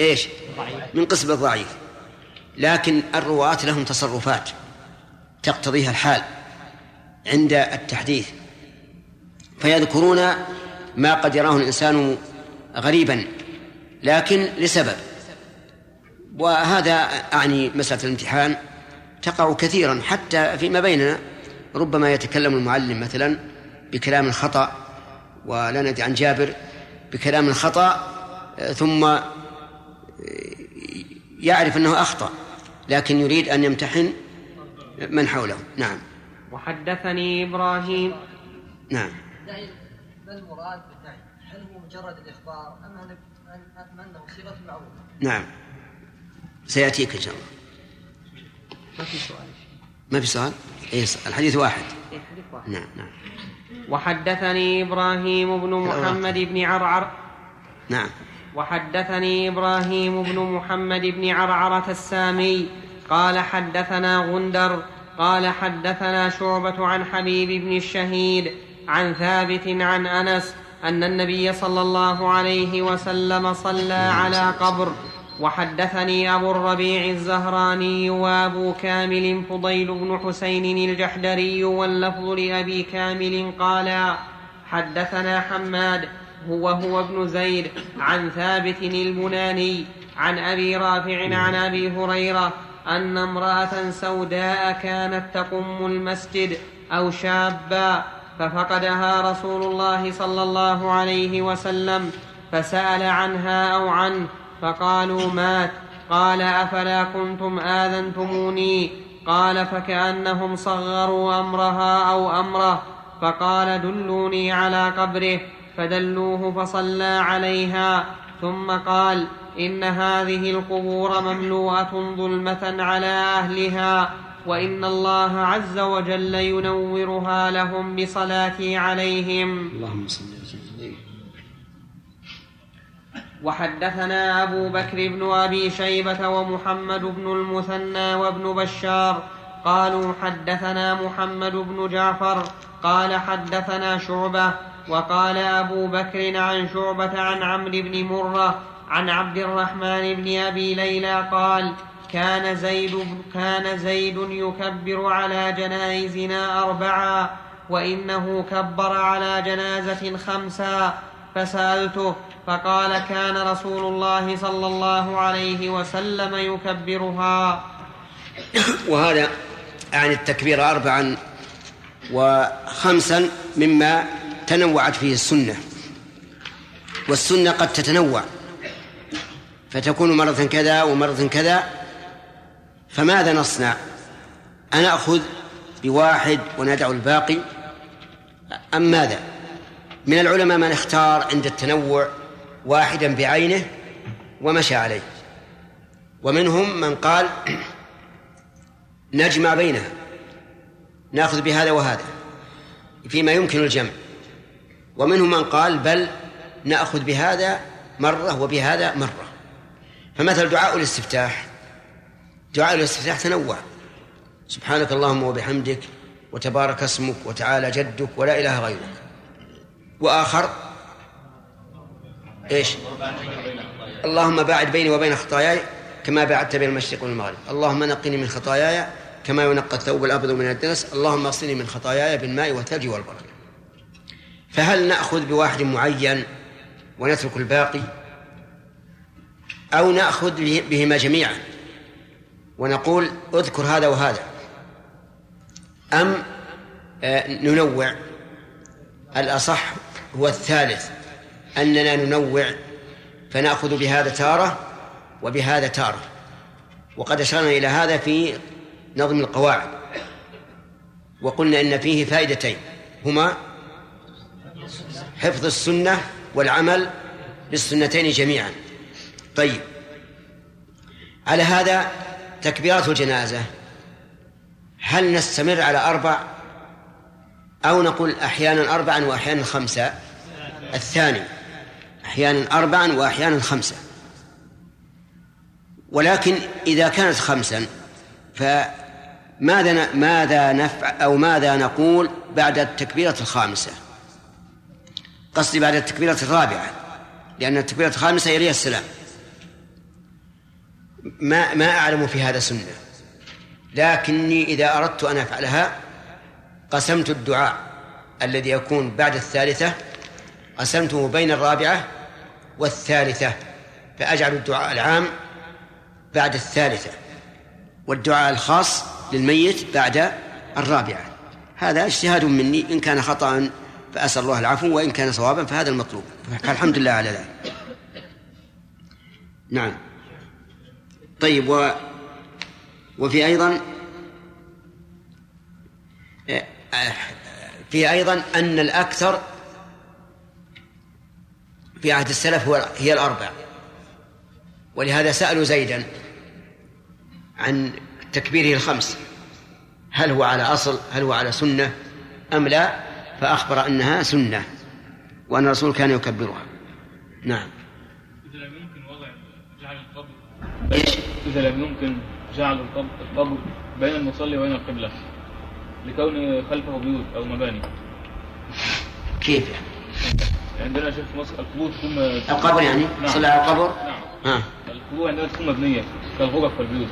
إيش؟ من قسم الضعيف لكن الرواة لهم تصرفات تقتضيها الحال. عند التحديث فيذكرون ما قد يراه الإنسان غريبا لكن لسبب. وهذا أعني مسألة الامتحان. تقع كثيرا حتى فيما بيننا ربما يتكلم المعلم مثلا بكلام خطأ ولا ندري عن جابر بكلام خطأ ثم يعرف أنه أخطأ لكن يريد أن يمتحن من حوله. نعم. وحدثني إبراهيم. نعم. ما المراد بالنهي؟ هل هو مجرد الإخبار أم أنه صيغة معروفة؟ نعم. سيأتيك إن شاء الله. ما في سؤال. ما في سؤال؟ إيه الحديث واحد. إيه حديث واحد. نعم نعم. وحدثني إبراهيم بن محمد بن عرعر. نعم. وحدثني إبراهيم بن محمد بن عرعرة السامي. قال حدثنا غندر قال حدثنا شعبة عن حبيب بن الشهيد عن ثابت عن أنس أن النبي صلى الله عليه وسلم صلى على قبر. وحدثني أبو الربيع الزهراني وأبو كامل فضيل بن حسين الجحدري واللفظ لأبي كامل قال حدثنا حماد هو هو ابن زيد عن ثابت المناني عن أبي رافع عن أبي هريرة أن امرأة سوداء كانت تقم المسجد أو شابا ففقدها رسول الله صلى الله عليه وسلم فسأل عنها أو عنه فقالوا مات. قال أفلا كنتم آذنتموني؟ قال فكأنهم صغروا أمرها أو أمره. فقال دلوني على قبره. فدلوه فصلى عليها. ثم قال إن هذه القبور مملوءة ظلمة على أهلها وإن الله عز وجل ينورها لهم بصلاتي عليهم. اللهم صل وسلم. وحدثنا أبو بكر بن أبي شيبة ومحمد بن المثنى وابن بشار قالوا حدثنا محمد بن جعفر قال حدثنا شعبة وقال أبو بكر عن شعبة عن عمرو بن مرة عن عبد الرحمن بن أبي ليلى قال كان زيد كان زيد يكبر على جنائزنا أربعا وإنه كبر على جنازة خمسا فسألته فقال كان رسول الله صلى الله عليه وسلم يكبرها. وهذا يعني التكبير أربعا وخمسا مما تنوعت فيه السنة. والسنة قد تتنوع. فتكون مرة كذا ومرة كذا فماذا نصنع؟ أنأخذ بواحد وندع الباقي؟ أم ماذا؟ من العلماء من اختار عند التنوع واحدا بعينه ومشى عليه. ومنهم من قال نجمع بينها نأخذ بهذا وهذا فيما يمكن الجمع. ومنهم من قال بل نأخذ بهذا مرة وبهذا مرة. فمثل دعاء الاستفتاح. دعاء الاستفتاح تنوع. سبحانك اللهم وبحمدك وتبارك اسمك وتعالى جدك ولا إله غيرك. وآخر إيش؟ اللهم باعد بيني وبين خطاياي كما بعدت بين المشرق والمغرب. اللهم نقني من خطاياي كما ينقى الثوب الأبيض من الدنس. اللهم اغسلني من خطاياي بالماء والثلج والبرد. فهل نأخذ بواحد معين ونترك الباقي؟ أو نأخذ بهما جميعا. ونقول اذكر هذا وهذا. أم آه، ننوع. الأصح هو الثالث أننا ننوع فنأخذ بهذا تارة وبهذا تارة. وقد أشرنا إلى هذا في نظم القواعد. وقلنا إن فيه فائدتين. هما حفظ السنة والعمل بالسنتين جميعا. طيب. على هذا تكبيرات الجنازة. هل نستمر على أربع؟ أو نقول أحيانا أربعا وأحيانا خمسة؟ الثاني. أحيانا أربعا وأحيانا خمسة. ولكن إذا كانت خمسا ف ماذا ماذا نفعل أو ماذا نقول بعد التكبيرة الخامسة؟ قصدي بعد التكبيرة الرابعة لأن التكبيرة الخامسة يليها السلام. ما ما أعلم في هذا سنة. لكني إذا أردت أن أفعلها قسمت الدعاء الذي يكون بعد الثالثة قسمته بين الرابعة والثالثة فأجعل الدعاء العام بعد الثالثة والدعاء الخاص للميت بعد الرابعة. هذا اجتهاد مني إن كان خطأ فأسأل الله العفو وإن كان صوابا فهذا المطلوب. فالحمد لله على ذلك. نعم. طيب و وفي أيضا في أيضا أن الأكثر في عهد السلف هو هي الأربع. ولهذا سألوا زيدا عن تكبيره الخمس. هل هو على أصل هل هو على سنة أم لا؟ فأخبر أنها سنة وأن الرسول كان يكبرها. نعم إذا لم يمكن وضع جعل القبر إيش؟ إذا لم يمكن جعل القبر بين المصلي وبين القبلة لكون خلفه بيوت أو مباني. كيف؟ عندنا شيخ في مصر القبور تكون القبر يعني؟ نعم. صلى على القبر؟ نعم. القبور عندنا تكون مبنية كالغرف والبيوت.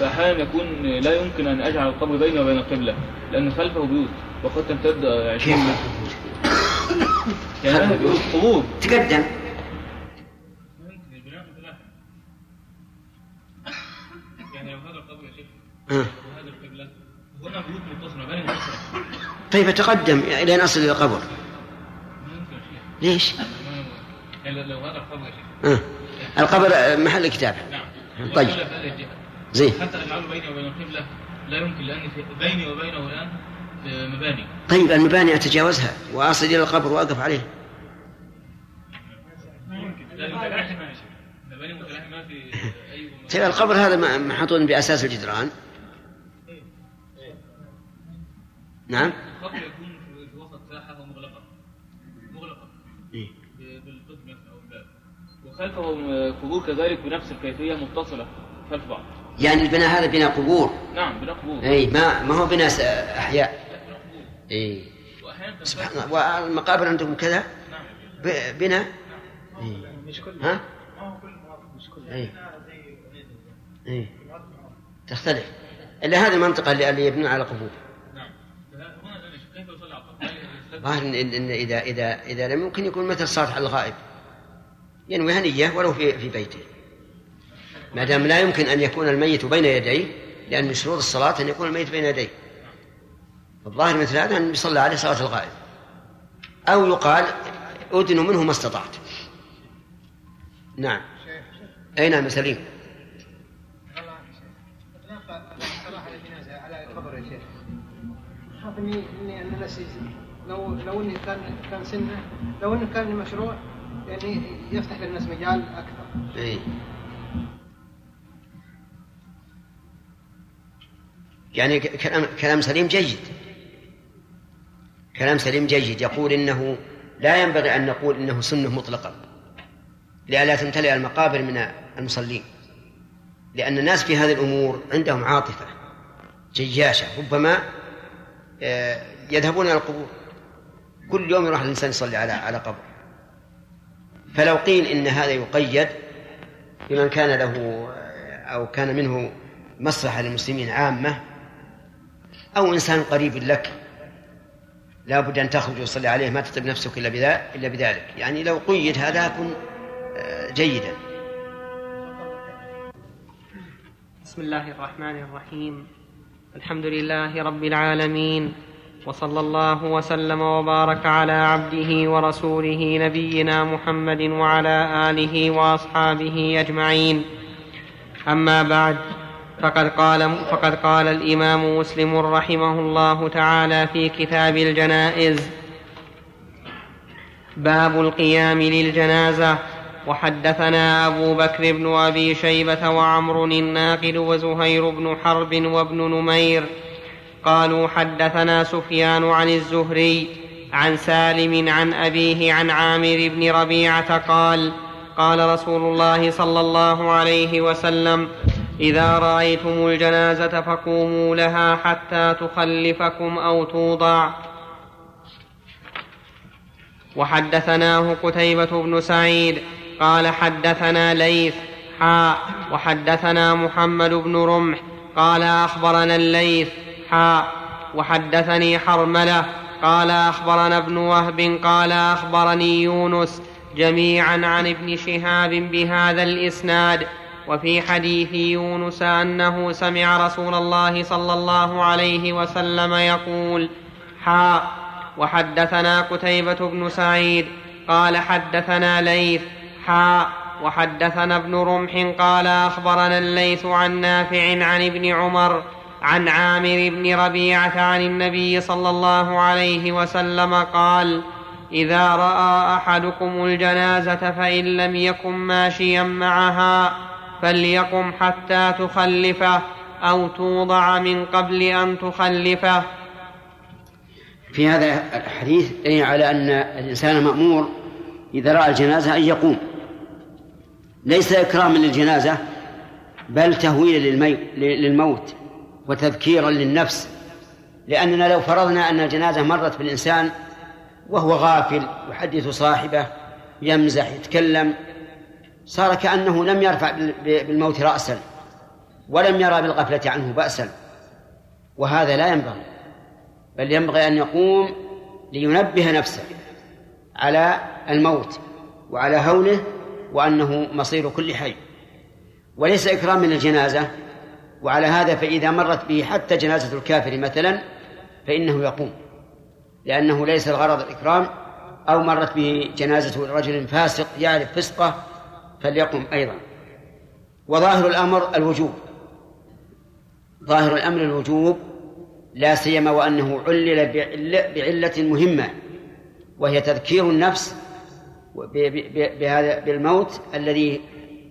فأحيانا يكون لا يمكن أن أجعل القبر بيني وبين القبلة لأن خلفه بيوت وقد تمتد 20 متر. يعني بيوت. قبور تقدم يعني لو هذا القبر يا شيخ وهذا القبلة مباني متصلة طيب تقدم إلى نصل إلى القبر ليش؟ لو هذا القبر شيخ القبر محل الكتابة. نعم. طيب. زين. حتى اجعله بيني وبين القبلة لا يمكن لأن بيني وبينه الآن مباني. طيب المباني أتجاوزها وأصل إلى القبر وأقف عليه. طيب القبر هذا محطوط بأساس الجدران. نعم. القبر يكون في وسط ساحة مغلقة مغلقة. إيه؟ بالقسم أو الباب. وخلفه قبور كذلك بنفس الكيفية متصلة خلف بعض. يعني البناء هذا بناء قبور؟ نعم بناء قبور. اي ما ما هو بناء أحياء. اي سبحان الله. والمقابر عندكم كذا؟ نعم. بناء؟ إيه. ها؟ اي اي تختلف. إلا هذه المنطقة اللي يبنون على قبور نعم كيف يصلي على القبر؟ ظاهر إن, إذا إذا إذا لم يمكن يكون مثل صالح الغائب. ينوي هنية ولو في في بيته. ما دام لا يمكن أن يكون الميت بين يديه لأن شروط الصلاة أن يكون الميت بين يديه. الظاهر مثل هذا أن يصلى عليه صلاة الغائب. أو يقال أدنوا منه ما استطعت. نعم. أي نعم سليم. اني إني أنا لو لو اني كان كان سنة لو انه كان مشروع يعني يفتح للناس مجال أكثر. إي. يعني كلام كلام سليم جيد. كلام سليم جيد. يقول إنه لا ينبغي أن نقول إنه سنة مطلقا لئلا تمتلئ المقابر من المصلين. لأن الناس في هذه الأمور عندهم عاطفة جياشة. ربما آه، يذهبون إلى القبور. كل يوم يروح الإنسان يصلي على على قبر. فلو قيل إن هذا يقيد بمن كان له أو كان منه مصلحة للمسلمين عامة أو إنسان قريب لك لا بد أن تخرج وتصلي عليه ما تطب نفسك إلا إلا بذلك. يعني لو قيد هذا يكون آه، جيدا. بسم الله الرحمن الرحيم. الحمد لله رب العالمين. وصلى الله وسلم وبارك على عبده ورسوله نبينا محمد وعلى آله وأصحابه أجمعين. أما بعد فقد قال فقد قال الإمام مسلم رحمه الله تعالى في كتاب الجنائز باب القيام للجنازة. وحدثنا أبو بكر بن أبي شيبة وعمر الناقد وزهير بن حرب وابن نمير قالوا حدثنا سفيان عن الزهري عن سالم عن أبيه عن عامر بن ربيعة قال قال رسول الله صلى الله عليه وسلم إذا رأيتم الجنازة فقوموا لها حتى تخلفكم أو توضع. وحدثناه قتيبة بن سعيد قال حدثنا ليث حاء وحدثنا محمد بن رمح قال أخبرنا الليث حاء وحدثني حرملة قال أخبرنا ابن وهب قال أخبرني يونس جميعا عن ابن شهاب بهذا الإسناد. وفي حديث يونس أنه سمع رسول الله صلى الله عليه وسلم يقول حاء وحدثنا قتيبة بن سعيد قال حدثنا ليث حاء وحدثنا ابن رمح قال أخبرنا الليث عن نافع عن ابن عمر عن عامر بن ربيعة عن النبي صلى الله عليه وسلم قال إذا رأى أحدكم الجنازة فإن لم يكن ماشيا معها فليقم حتى تخلفه أو توضع من قبل أن تخلفه. في هذا الحديث دليل على أن الإنسان مأمور إذا رأى الجنازة أن يقوم. ليس إكراما للجنازة بل تهويلا للموت. وتذكيرا للنفس لأننا لو فرضنا أن الجنازة مرت بالإنسان وهو غافل يحدث صاحبه يمزح يتكلم صار كأنه لم يرفع بالموت رأسا ولم يرى بالغفلة عنه بأسا. وهذا لا ينبغي بل ينبغي أن يقوم لينبه نفسه على الموت وعلى هوله وأنه مصير كل حي. وليس إكراما للجنازة وعلى هذا فإذا مرت به حتى جنازة الكافر مثلا فإنه يقوم لأنه ليس الغرض الإكرام أو مرت به جنازة رجل فاسق يعرف فسقه فليقم أيضا. وظاهر الأمر الوجوب ظاهر الأمر الوجوب لا سيما وأنه علل بعلة مهمة وهي تذكير النفس بهذا بالموت الذي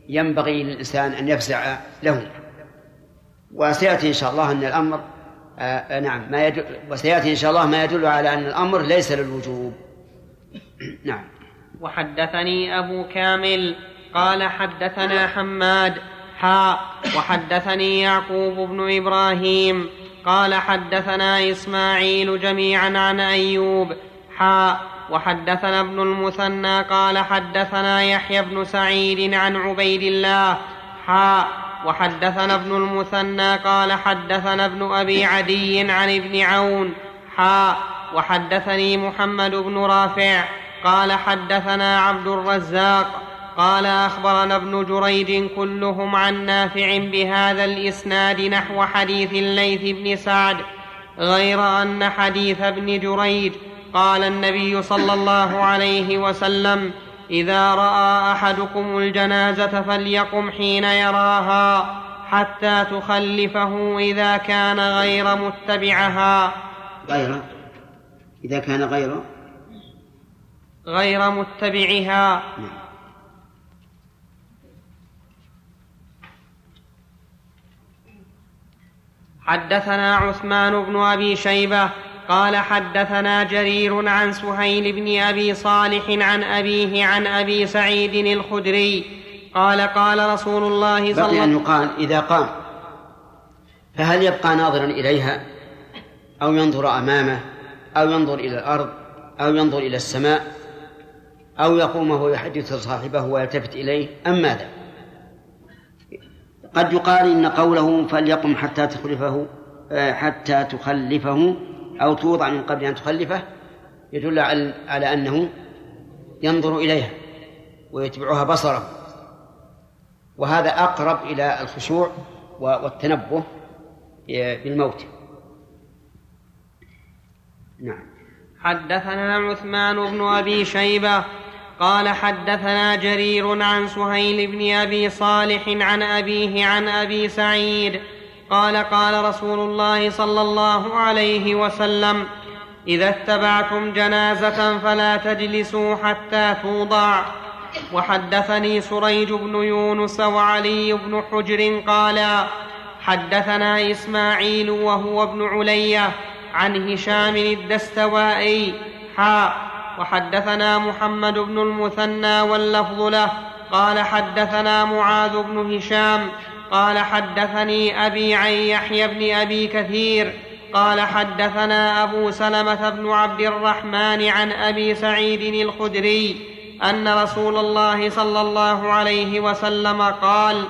ينبغي للإنسان أن يفزع له. وسيأتي إن شاء الله أن الأمر آه نعم ما يدل وسيأتي إن شاء الله ما يدل على أن الأمر ليس للوجوب. نعم. وحدثني أبو كامل قال حدثنا حماد حاء وحدثني يعقوب بن إبراهيم قال حدثنا إسماعيل جميعا عن أيوب حاء وحدثنا ابن المثنى قال حدثنا يحيى بن سعيد عن عبيد الله حاء وحدثنا ابن المثنى قال حدثنا ابن أبي عدي عن ابن عون حاء وحدثني محمد بن رافع قال حدثنا عبد الرزاق قال أخبرنا ابن جريج كلهم عن نافع بهذا الإسناد نحو حديث الليث بن سعد غير أن حديث ابن جريج قال النبي صلى الله عليه وسلم إذا رأى أحدكم الجنازة فليقم حين يراها حتى تخلفه إذا كان غير متبعها. غير؟ إذا كان غير؟ غير متبعها. نعم. حدثنا عثمان بن أبي شيبة قال حدثنا جرير عن سهيل بن أبي صالح عن أبيه عن أبي سعيد الخدري. قال قال رسول الله صلى الله عليه وسلم أن يقال إذا قام فهل يبقى ناظرا إليها؟ أو ينظر أمامه؟ أو ينظر إلى الأرض؟ أو ينظر إلى السماء؟ أو يقوم وهو يحدث صاحبه ويلتفت إليه؟ أم ماذا؟ قد يقال إن قوله فليقم حتى تخلفه آه، حتى تخلفه أو توضع من قبل أن تخلفه يدل على أنه ينظر إليها ويتبعها بصره. وهذا أقرب إلى الخشوع والتنبه بالموت. نعم. حدثنا عثمان بن أبي شيبة قال حدثنا جرير عن سهيل بن أبي صالح عن أبيه عن أبي سعيد قال قال رسول الله صلى الله عليه وسلم إذا اتبعتم جنازة فلا تجلسوا حتى توضع. وحدثني سريج بن يونس وعلي بن حجر قالا حدثنا إسماعيل وهو ابن عليه عن هشام الدستوائي. حاء وحدثنا محمد بن المثنى واللفظ له. قال حدثنا معاذ بن هشام قال حدثني أبي عن يحيى بن أبي كثير قال حدثنا أبو سلمة بن عبد الرحمن عن أبي سعيد الخدري أن رسول الله صلى الله عليه وسلم قال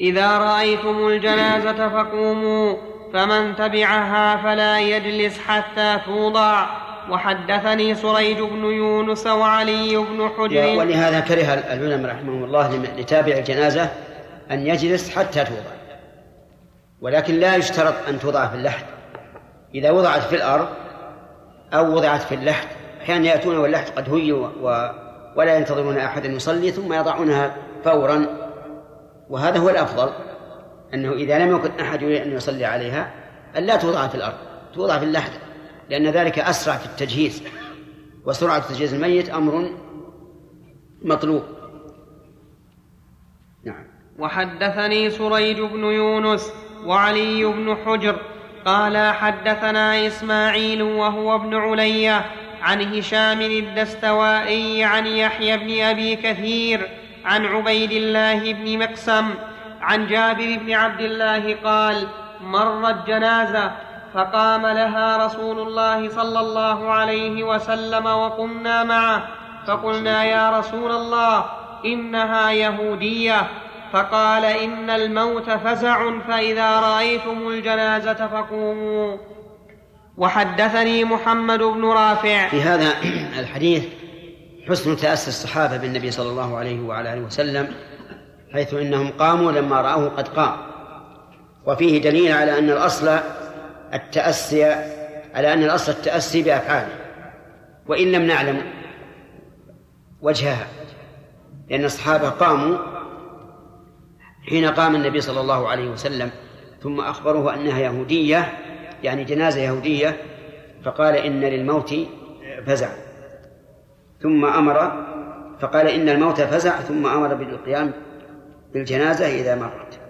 إذا رأيتم الجنازة فقوموا فمن تبعها فلا يجلس حتى توضع. وحدثني سريج بن يونس وعلي بن حجر. ولهذا كره العلماء رحمهم الله لتابع الجنازة أن يجلس حتى توضع. ولكن لا يشترط أن توضع في اللحد. إذا وضعت في الأرض أو وضعت في اللحد أحيانا يأتون واللحد قد هي و... ولا ينتظرون أحدا يصلي ثم يضعونها فورا. وهذا هو الأفضل أنه إذا لم يكن أحد يريد أن يصلي عليها أن لا توضع في الأرض توضع في اللحد لأن ذلك أسرع في التجهيز. وسرعة تجهيز الميت أمر مطلوب. وحدثني سريج بن يونس وعلي بن حجر قال حدثنا إسماعيل وهو ابن علية عن هشام الدستوائي عن يحيى بن أبي كثير عن عبيد الله بن مقسم عن جابر بن عبد الله قال مرت جنازة فقام لها رسول الله صلى الله عليه وسلم وقمنا معه فقلنا يا رسول الله إنها يهودية فقال إن الموت فزع فإذا رأيتم الجنازة فقوموا. وحدثني محمد بن رافع. في هذا الحديث حسن تأسي الصحابة بالنبي صلى الله عليه وعلى آله وسلم حيث إنهم قاموا لما رأوه قد قام. وفيه دليل على أن الأصل التأسي على أن الأصل التأسي بأفعاله وإن لم نعلم وجهها لأن الصحابة قاموا حين قام النبي صلى الله عليه وسلم ثم أخبروه أنها يهودية يعني جنازة يهودية فقال إن للموت فزع. ثم أمر فقال إن الموت فزع ثم أمر بالقيام بالجنازة إذا مرت.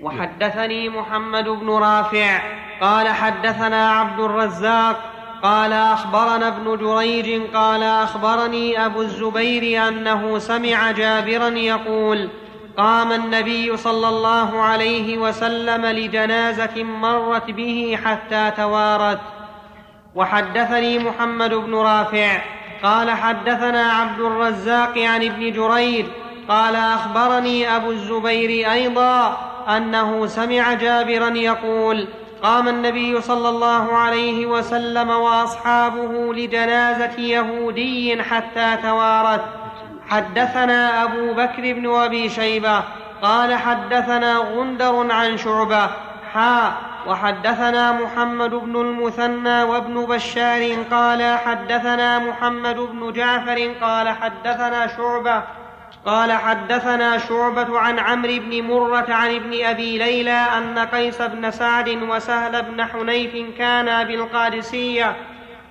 وحدثني محمد بن رافع قال حدثنا عبد الرزاق قال أخبرنا ابن جريج قال أخبرني أبو الزبير أنه سمع جابرا يقول قام النبي صلى الله عليه وسلم لجنازة مرت به حتى توارت وحدثني محمد بن رافع. قال حدثنا عبد الرزاق عن ابن جريج. قال أخبرني أبو الزبير أيضا أنه سمع جابرا يقول قام النبي صلى الله عليه وسلم وأصحابه لجنازة يهودي حتى توارت حدثنا أبو بكر بن أبي شيبة قال حدثنا غندر عن شعبة حا وحدثنا محمد بن المثنى وابن بشار قال حدثنا محمد بن جعفر قال حدثنا شعبة قال حدثنا شعبة عن عمرو بن مرة عن ابن أبي ليلى أن قيس بن سعد وسهل بن حنيف كانا بالقادسية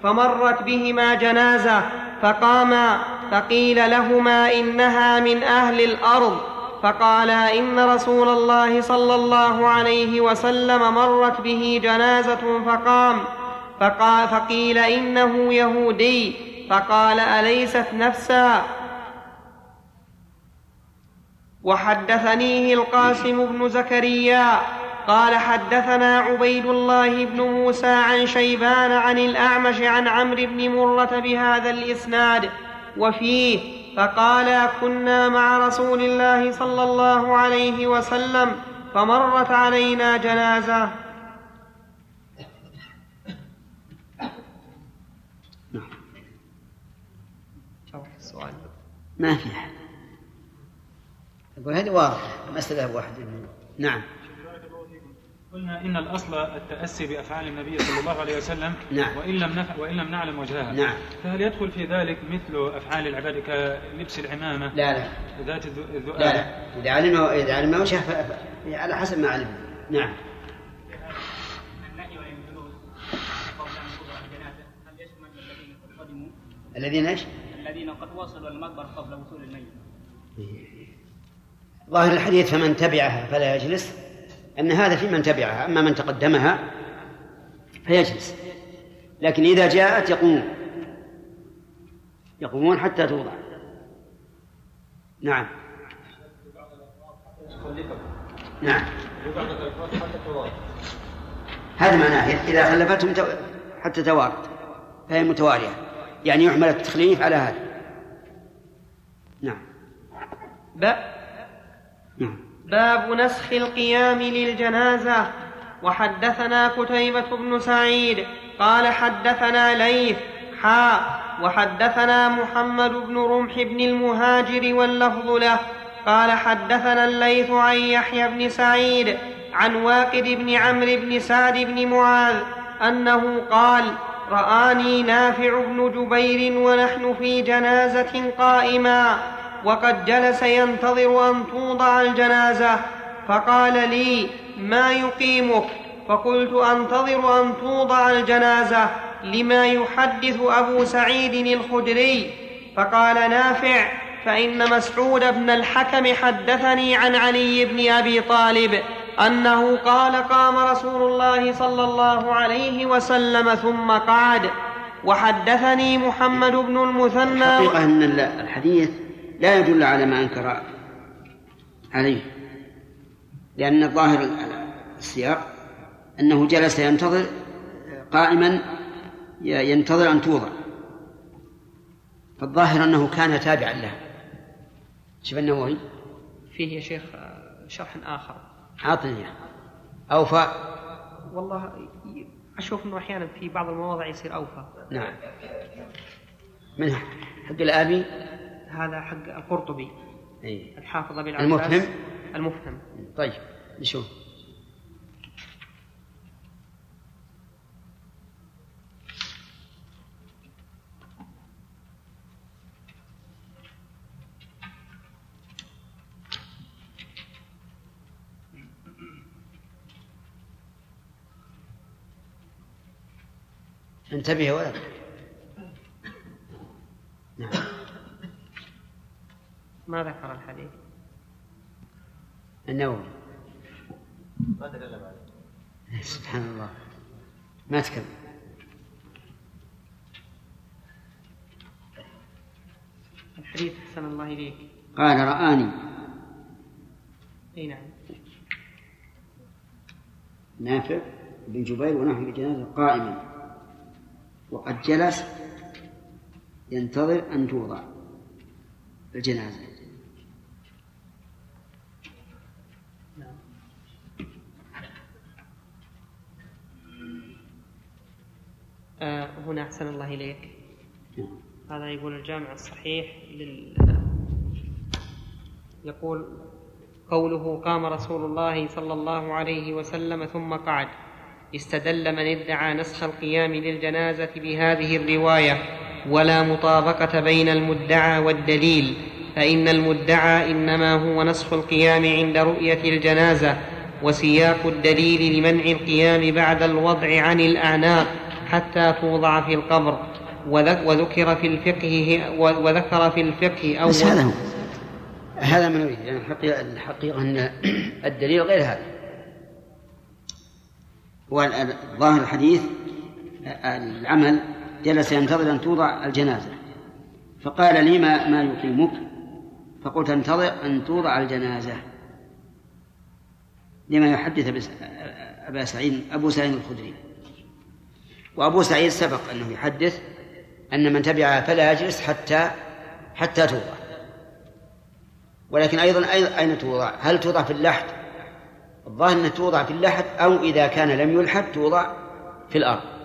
فمرت بهما جنازة فقاما فقيل لهما إنها من أهل الأرض فقالا إن رسول الله صلى الله عليه وسلم مرت به جنازة فقام فقال فقيل إنه يهودي فقال أليست نفسا وحدثنيه القاسم بن زكريا قال حدثنا عبيد الله بن موسى عن شيبان عن الأعمش عن عمرو بن مرة بهذا الإسناد وفيه فقال كنا مع رسول الله صلى الله عليه وسلم فمرت علينا جنازة. ما في حد يقول هذه واضحة مسألة واحدة نعم. قلنا إن الأصل التأسي بأفعال النبي صلى الله عليه وسلم نعم. وإن لم نف... وإن لم نعلم وجهها. نعم. فهل يدخل في ذلك مثل أفعال العباد كلبس العمامة؟ لا لا. ذات الذؤابه لا لا. إذا علم إذا علم وجهه ف... على حسب ما علم نعم. الذين إيش؟ الذين قد وصلوا المقبر قبل وصول الميت. ظاهر الحديث فمن تبعها فلا يجلس أن هذا في من تبعها أما من تقدمها فيجلس. لكن إذا جاءت يقومون يقومون حتى توضع. نعم. نعم. هذا معناه إذا خلفتهم حتى توارت فهي متوارية. يعني يحمل التخليف على هذا. نعم. نعم باب نسخ القيام للجنازة. وحدثنا قتيبة بن سعيد قال حدثنا ليث حا وحدثنا محمد بن رمح بن المهاجر واللفظ له. قال حدثنا الليث عن يحيى بن سعيد عن واقد بن عمرو بن سعد بن معاذ أنه قال رآني نافع بن جبير ونحن في جنازة قائما. وقد جلس ينتظر أن توضع الجنازة فقال لي ما يقيمك؟ فقلت أنتظر أن توضع الجنازة لما يحدث أبو سعيد الخدري. فقال نافع فإن مسعود بن الحكم حدثني عن علي بن أبي طالب أنه قال قام رسول الله صلى الله عليه وسلم ثم قعد وحدثني محمد بن المثنى. الحقيقة أن الحديث لا يدل على ما أنكر عليه لأن الظاهر السياق أنه جلس ينتظر قائما ينتظر أن توضع. فالظاهر أنه كان تابعا له شوف النووي فيه يا شيخ شرح آخر. أعطني أوفى. والله أشوف أنه أحيانا في بعض المواضع يصير أوفى. نعم. من حق الآبي هذا حق القرطبي. أي. الحافظ أبي المفهم؟ المفهم. طيب نشوف. انتبه يا ولد. نعم. ما ذكر الحديث. النووي. ما تكلم عليه سبحان الله. ما تكلم الحديث أحسن الله إليك. قال رآني. أي نعم. نافع بن جبير ونحن بجنازة قائما. وقد جلس ينتظر أن توضع. الجنازة. آه هنا أحسن الله إليك. هذا يقول الجامع الصحيح لل... يقول قوله قام رسول الله صلى الله عليه وسلم ثم قعد. استدل من ادعى نسخ القيام للجنازة بهذه الرواية. ولا مطابقة بين المدعى والدليل فإن المدعى إنما هو نسخ القيام عند رؤية الجنازة وسياق الدليل لمنع القيام بعد الوضع عن الأعناق حتى توضع في القبر. وذكر في الفقه وذكر في الفقه أول هذا هو. هذا ما نريد يعني الحقيقة أن الدليل غير هذا. وظاهر الحديث العمل جلس ينتظر أن توضع الجنازة. فقال لي ما, ما يقيمك؟ فقلت انتظر أن توضع الجنازة. لما يحدث أبا سعيد أبو سعيد الخدري. وأبو سعيد سبق أنه يحدث أن من تبعها فلا يجلس حتى حتى توضع. ولكن أيضا أين توضع؟ هل توضع في اللحد؟ الظاهر أنها توضع في اللحد أو إذا كان لم يلحد توضع في الأرض.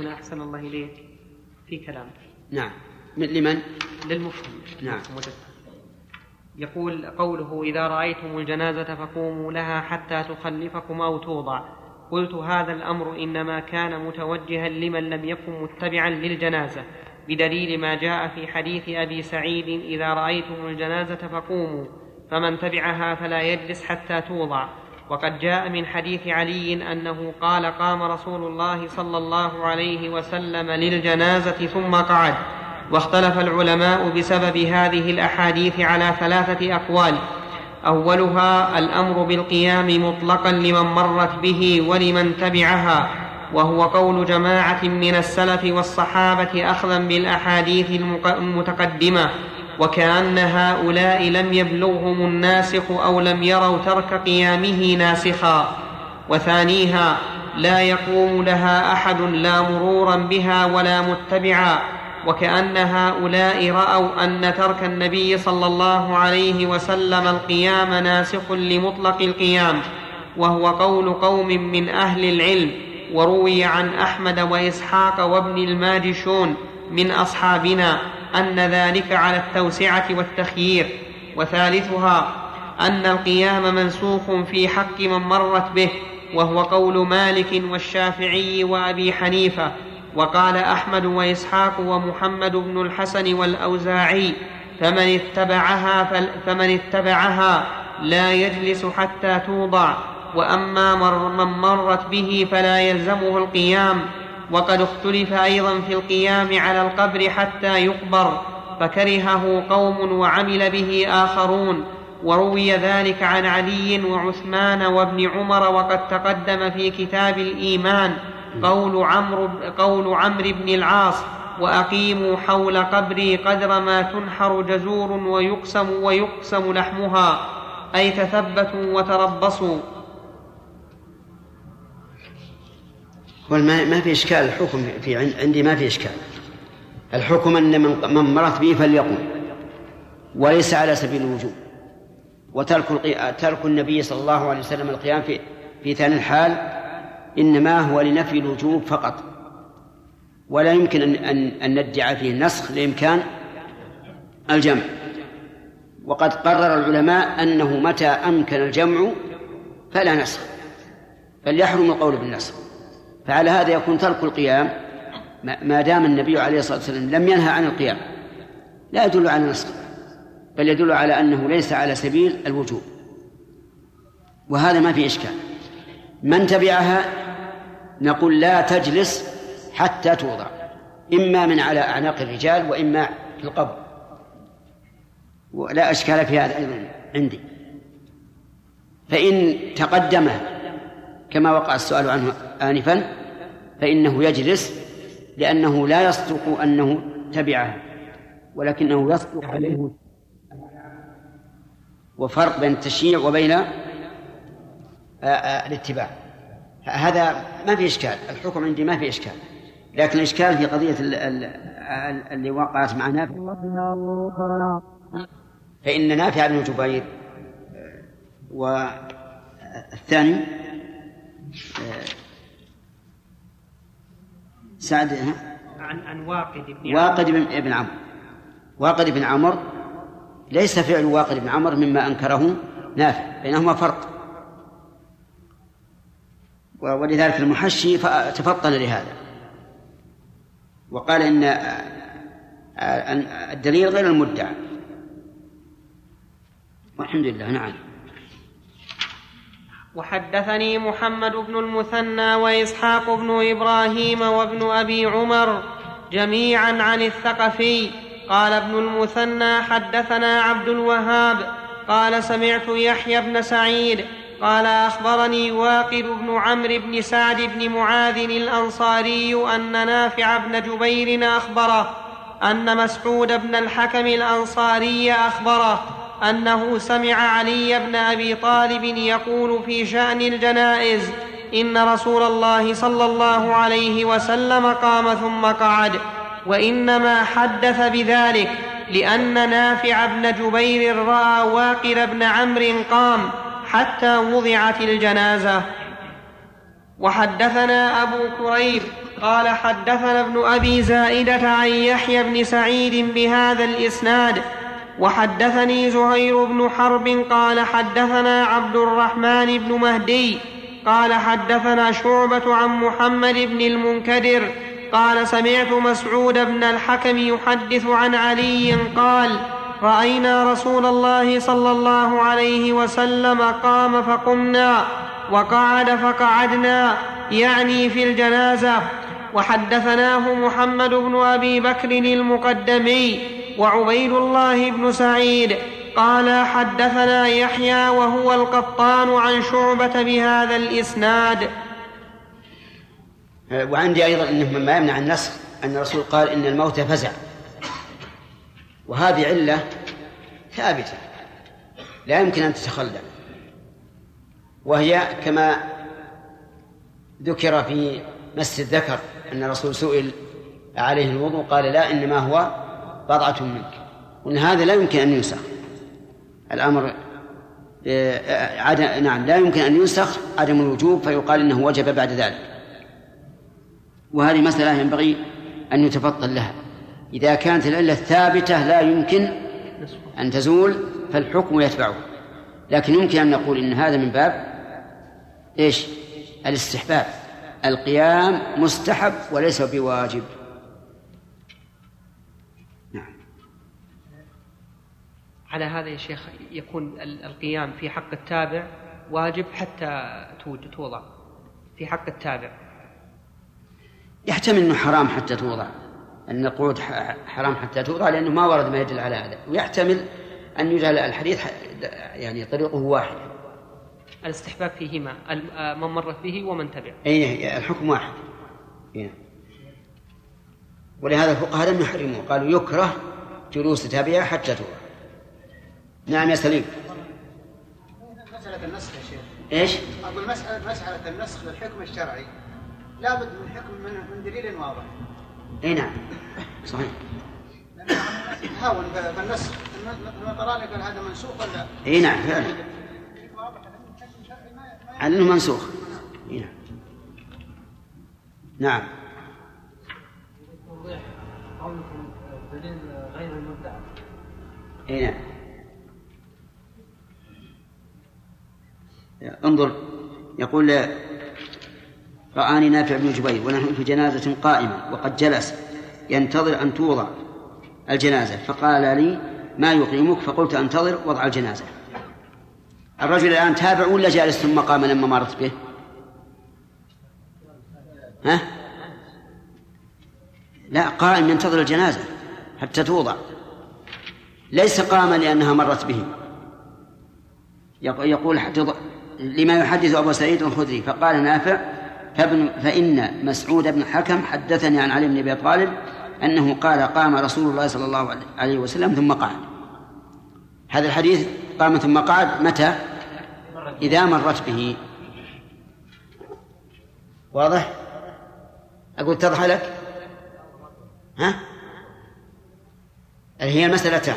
هنا أحسن الله إليك في كلام نعم. لمن؟ للمفهم. نعم. يقول قوله إذا رأيتم الجنازة فقوموا لها حتى تخلفكم أو توضع. قلت هذا الأمر إنما كان متوجها لمن لم يكن متبعا للجنازة بدليل ما جاء في حديث أبي سعيد إذا رأيتم الجنازة فقوموا فمن تبعها فلا يجلس حتى توضع. وقد جاء من حديث علي أنه قال قام رسول الله صلى الله عليه وسلم للجنازة ثم قعد واختلف العلماء بسبب هذه الأحاديث على ثلاثة أقوال. أولها الأمر بالقيام مطلقا لمن مرت به ولمن تبعها وهو قول جماعة من السلف والصحابة اخذا بالأحاديث المتقدمة. وكأن هؤلاء لم يبلغهم الناسخ أو لم يروا ترك قيامه ناسخا. وثانيها لا يقوم لها أحد لا مرورا بها ولا متبعا. وكأن هؤلاء رأوا أن ترك النبي صلى الله عليه وسلم القيام ناسخ لمطلق القيام. وهو قول قوم من أهل العلم وروي عن أحمد وإسحاق وابن الماجشون من أصحابنا. أن ذلك على التوسعة والتخيير وثالثها أن القيام منسوخ في حق من مرت به وهو قول مالك والشافعي وأبي حنيفة وقال أحمد وإسحاق ومحمد بن الحسن والأوزاعي فمن اتبعها فمن اتبعها لا يجلس حتى توضع وأما من مرت به فلا يلزمه القيام وقد اختلف أيضا في القيام على القبر حتى يقبر فكرهه قوم وعمل به آخرون. وروي ذلك عن علي وعثمان وابن عمر وقد تقدم في كتاب الإيمان قول عمرو قول عمرو بن العاص وأقيموا حول قبري قدر ما تنحر جزور ويقسم ويقسم لحمها. أي تثبتوا وتربصوا. ما في إشكال الحكم في عندي ما في إشكال. الحكم أن من مرت به فليقم وليس على سبيل الوجوب. وترك ترك النبي صلى الله عليه وسلم القيام في في ثاني الحال إنما هو لنفي الوجوب فقط. ولا يمكن أن أن, أن ندعي فيه النسخ لإمكان الجمع. وقد قرر العلماء أنه متى أمكن الجمع فلا نسخ بل يحرم القول بالنسخ. فعلى هذا يكون ترك القيام ما دام النبي عليه الصلاة والسلام لم ينهى عن القيام. لا يدل على النسخ بل يدل على أنه ليس على سبيل الوجوب. وهذا ما في إشكال. من تبعها نقول لا تجلس حتى توضع. إما من على أعناق الرجال وإما في القبر. ولا أشكال في هذا أيضا عندي. فإن تقدم كما وقع السؤال عنه آنفا فإنه يجلس لأنه لا يصدق أنه تبعه ولكنه يصدق عليه. وفرق بين التشييع وبين الاتباع. هذا ما في إشكال الحكم عندي ما في إشكال. لكن الإشكال في قضية اللي وقعت مع نافع. فإن نافع بن جبير والثاني سعد عن عن واقد بن واقد بن عمرو. واقد بن عمرو ليس فعل واقد بن عمرو مما أنكره نافع بينهما فرق. ولذلك المحشي تفطن لهذا. وقال إن الدليل غير المدعى. والحمد لله نعم. وحدثني محمد بن المثنى وإسحاق بن إبراهيم وابن أبي عمر جميعا عن الثقفي. قال ابن المثنى حدثنا عبد الوهاب. قال سمعت يحيى بن سعيد. قال أخبرني واقد بن عمرو بن سعد بن معاذ الأنصاري أن نافع بن جبير أخبره أن مسعود بن الحكم الأنصاري أخبره. أنه سمع علي بن أبي طالب يقول في شأن الجنائز إن رسول الله صلى الله عليه وسلم قام ثم قعد وإنما حدث بذلك لأن نافع بن جبير رأى واقر بن عمرو قام حتى وضعت الجنازة. وحدثنا أبو كريب قال حدثنا ابن أبي زائدة عن يحيى بن سعيد بهذا الإسناد وحدثني زهير بن حرب قال حدثنا عبد الرحمن بن مهدي قال حدثنا شعبة عن محمد بن المنكدر قال سمعت مسعود بن الحكم يحدث عن علي قال رأينا رسول الله صلى الله عليه وسلم قام فقمنا وقعد فقعدنا يعني في الجنازة. وحدثناه محمد بن أبي بكر المقدمي وعبيد الله بن سعيد قال حدثنا يحيى وهو القطان عن شعبة بهذا الإسناد. وعندي أيضا إنه مما يمنع النسخ أن الرسول قال إن الموت فزع. وهذه علة ثابتة. لا يمكن أن تتخلى وهي كما ذكر في مس الذكر أن الرسول سئل عليه الوضوء قال لا إنما هو بضعة منك. وإن هذا لا يمكن أن ينسخ. الأمر آه، عدم نعم لا يمكن أن ينسخ عدم الوجوب فيقال إنه وجب بعد ذلك. وهذه مسألة ينبغي أن يتفطن لها. إذا كانت العلة ثابتة لا يمكن أن تزول فالحكم يتبعه. لكن يمكن أن نقول إن هذا من باب إيش؟ الاستحباب. القيام مستحب وليس بواجب. على هذا يا شيخ يكون القيام في حق التابع واجب حتى توضع. في حق التابع. يحتمل إنه حرام حتى توضع. أن القعود حرام حتى توضع لأنه ما ورد ما يدل على هذا. ويحتمل أن يجعل الحديث يعني طريقه واحد. الاستحباب فيهما من مر به ومن تبع. أي الحكم واحد. إيه. ولهذا الفقهاء لم يحرموه. قالوا يكره جلوس تابعة حتى توضع. نعم يا سليم مسألة النسخ يا شيخ إيش؟ أقول مسألة مسألة النسخ للحكم الشرعي لابد من حكم من, من دليل واضح. إي نعم صحيح. هاون بالنسخ المطراني قال هذا منسوخ ولا؟ إي نعم فعلا. على أنه منسوخ. إي نعم. نعم. قولكم دليل غير المدعى. إي نعم. انظر يقول رآني نافع بن جبير ونحن في جنازة قائمة وقد جلس ينتظر أن توضع الجنازة فقال لي ما يقيمك؟ فقلت أنتظر وضع الجنازة. الرجل الآن تابع ولا جالس ثم قام لما مرت به؟ ها؟ لا قائم ينتظر الجنازة حتى توضع. ليس قاما لأنها مرت به. يقول حتى لما يحدث أبو سعيد الخدري فقال نافع فابن فإن مسعود بن حكم حدثني عن علي بن أبي طالب أنه قال قام رسول الله صلى الله عليه وسلم ثم قعد. هذا الحديث قام ثم قعد متى؟ إذا مرت به. واضح؟ أقول تضح لك؟ ها؟ هي المسألتان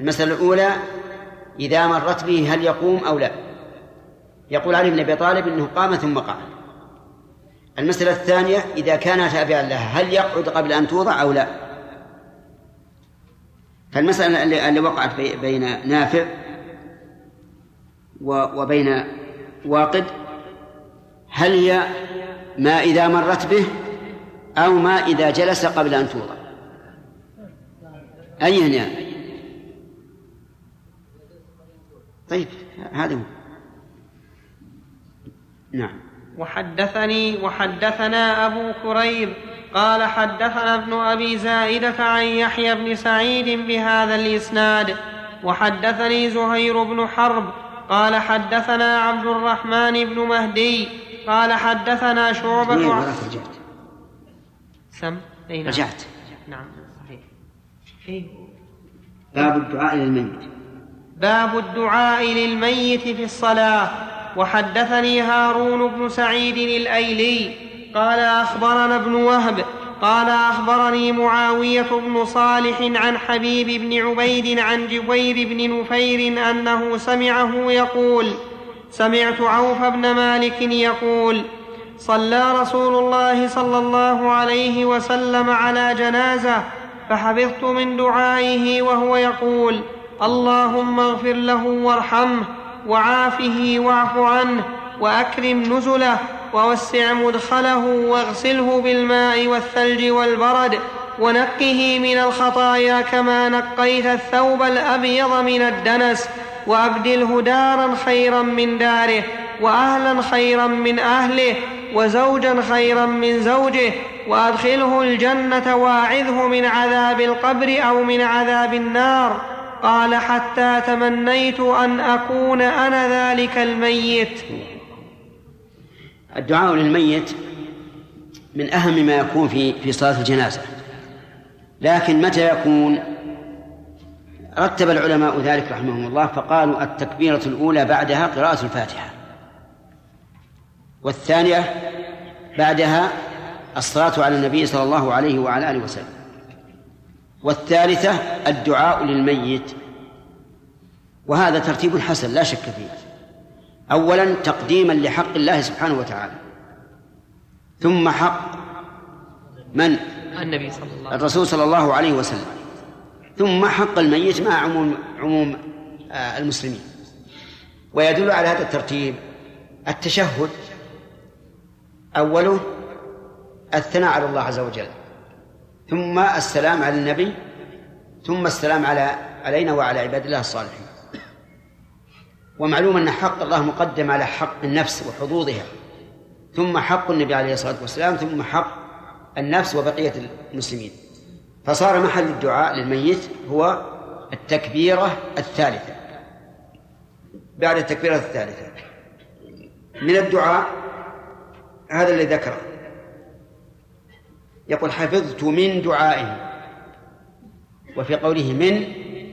المسألة الأولى إذا مرت به هل يقوم أو لا؟ يقول علي بن أبي طالب أنه قام ثم قعد المسألة الثانية إذا كان تابعا لها هل يقعد قبل أن توضع أو لا؟ فالمسألة اللي وقعت بين نافع وبين واقد هل هي ما إذا مرت به أو ما إذا جلس قبل أن توضع؟ أي هنا طيب هذا هو. نعم. وحدثني وحدثنا أبو كريب قال حدثنا ابن أبي زائدة عن يحيى بن سعيد بهذا الإسناد. وحدثني زهير بن حرب قال حدثنا عبد الرحمن بن مهدي قال حدثنا شعبة رجعت. سم؟ أي نعم. رجعت. نعم صحيح. إيه؟ باب الدعاء للميت. باب الدعاء للميت في الصلاة. وحدثني هارون بن سعيد الأيلي قال أخبرنا ابن وهب قال أخبرني معاوية بن صالح عن حبيب بن عبيد عن جبير بن نفير أنه سمعه يقول سمعت عوف بن مالك يقول صلى رسول الله صلى الله عليه وسلم على جنازة فحفظت من دعائه وهو يقول اللهم اغفر له وارحمه وعافه واعف عنه وأكرم نزله ووسع مدخله واغسله بالماء والثلج والبرد ونقه من الخطايا كما نقيت الثوب الأبيض من الدنس وأبدله دارا خيرا من داره وأهلا خيرا من أهله وزوجا خيرا من زوجه وأدخله الجنة واعذه من عذاب القبر أو من عذاب النار قال حتى تمنيت أن أكون أنا ذلك الميت. الدعاء للميت من أهم ما يكون في في صلاة الجنازة. لكن متى يكون؟ رتب العلماء ذلك رحمهم الله فقالوا التكبيرة الأولى بعدها قراءة الفاتحة. والثانية بعدها الصلاة على النبي صلى الله عليه وعلى آله وسلم. والثالثة الدعاء للميت. وهذا ترتيب حسن لا شك فيه. أولا تقديما لحق الله سبحانه وتعالى. ثم حق من؟ النبي صلى الله الرسول صلى الله عليه وسلم. ثم حق الميت مع عموم عموم آه، المسلمين. ويدل على هذا الترتيب التشهد أوله الثناء على الله عز وجل. ثم السلام على النبي ثم السلام على علينا وعلى عباد الله الصالحين. ومعلوم أن حق الله مقدم على حق النفس وحظوظها. ثم حق النبي عليه الصلاة والسلام ثم حق النفس وبقية المسلمين. فصار محل الدعاء للميت هو التكبيرة الثالثة. بعد التكبيرة الثالثة. من الدعاء هذا الذي ذكره. يقول حفظت من دعائه. وفي قوله من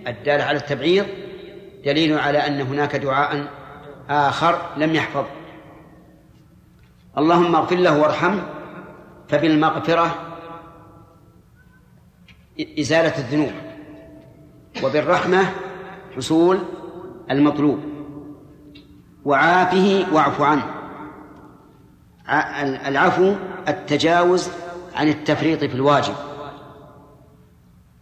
الدال على التبعيض دليل على أن هناك دعاء آخر لم يحفظ. اللهم اغفر له وارحمه فبالمغفرة إزالة الذنوب وبالرحمة حصول المطلوب. وعافه واعف عنه. العفو التجاوز عن التفريط في الواجب.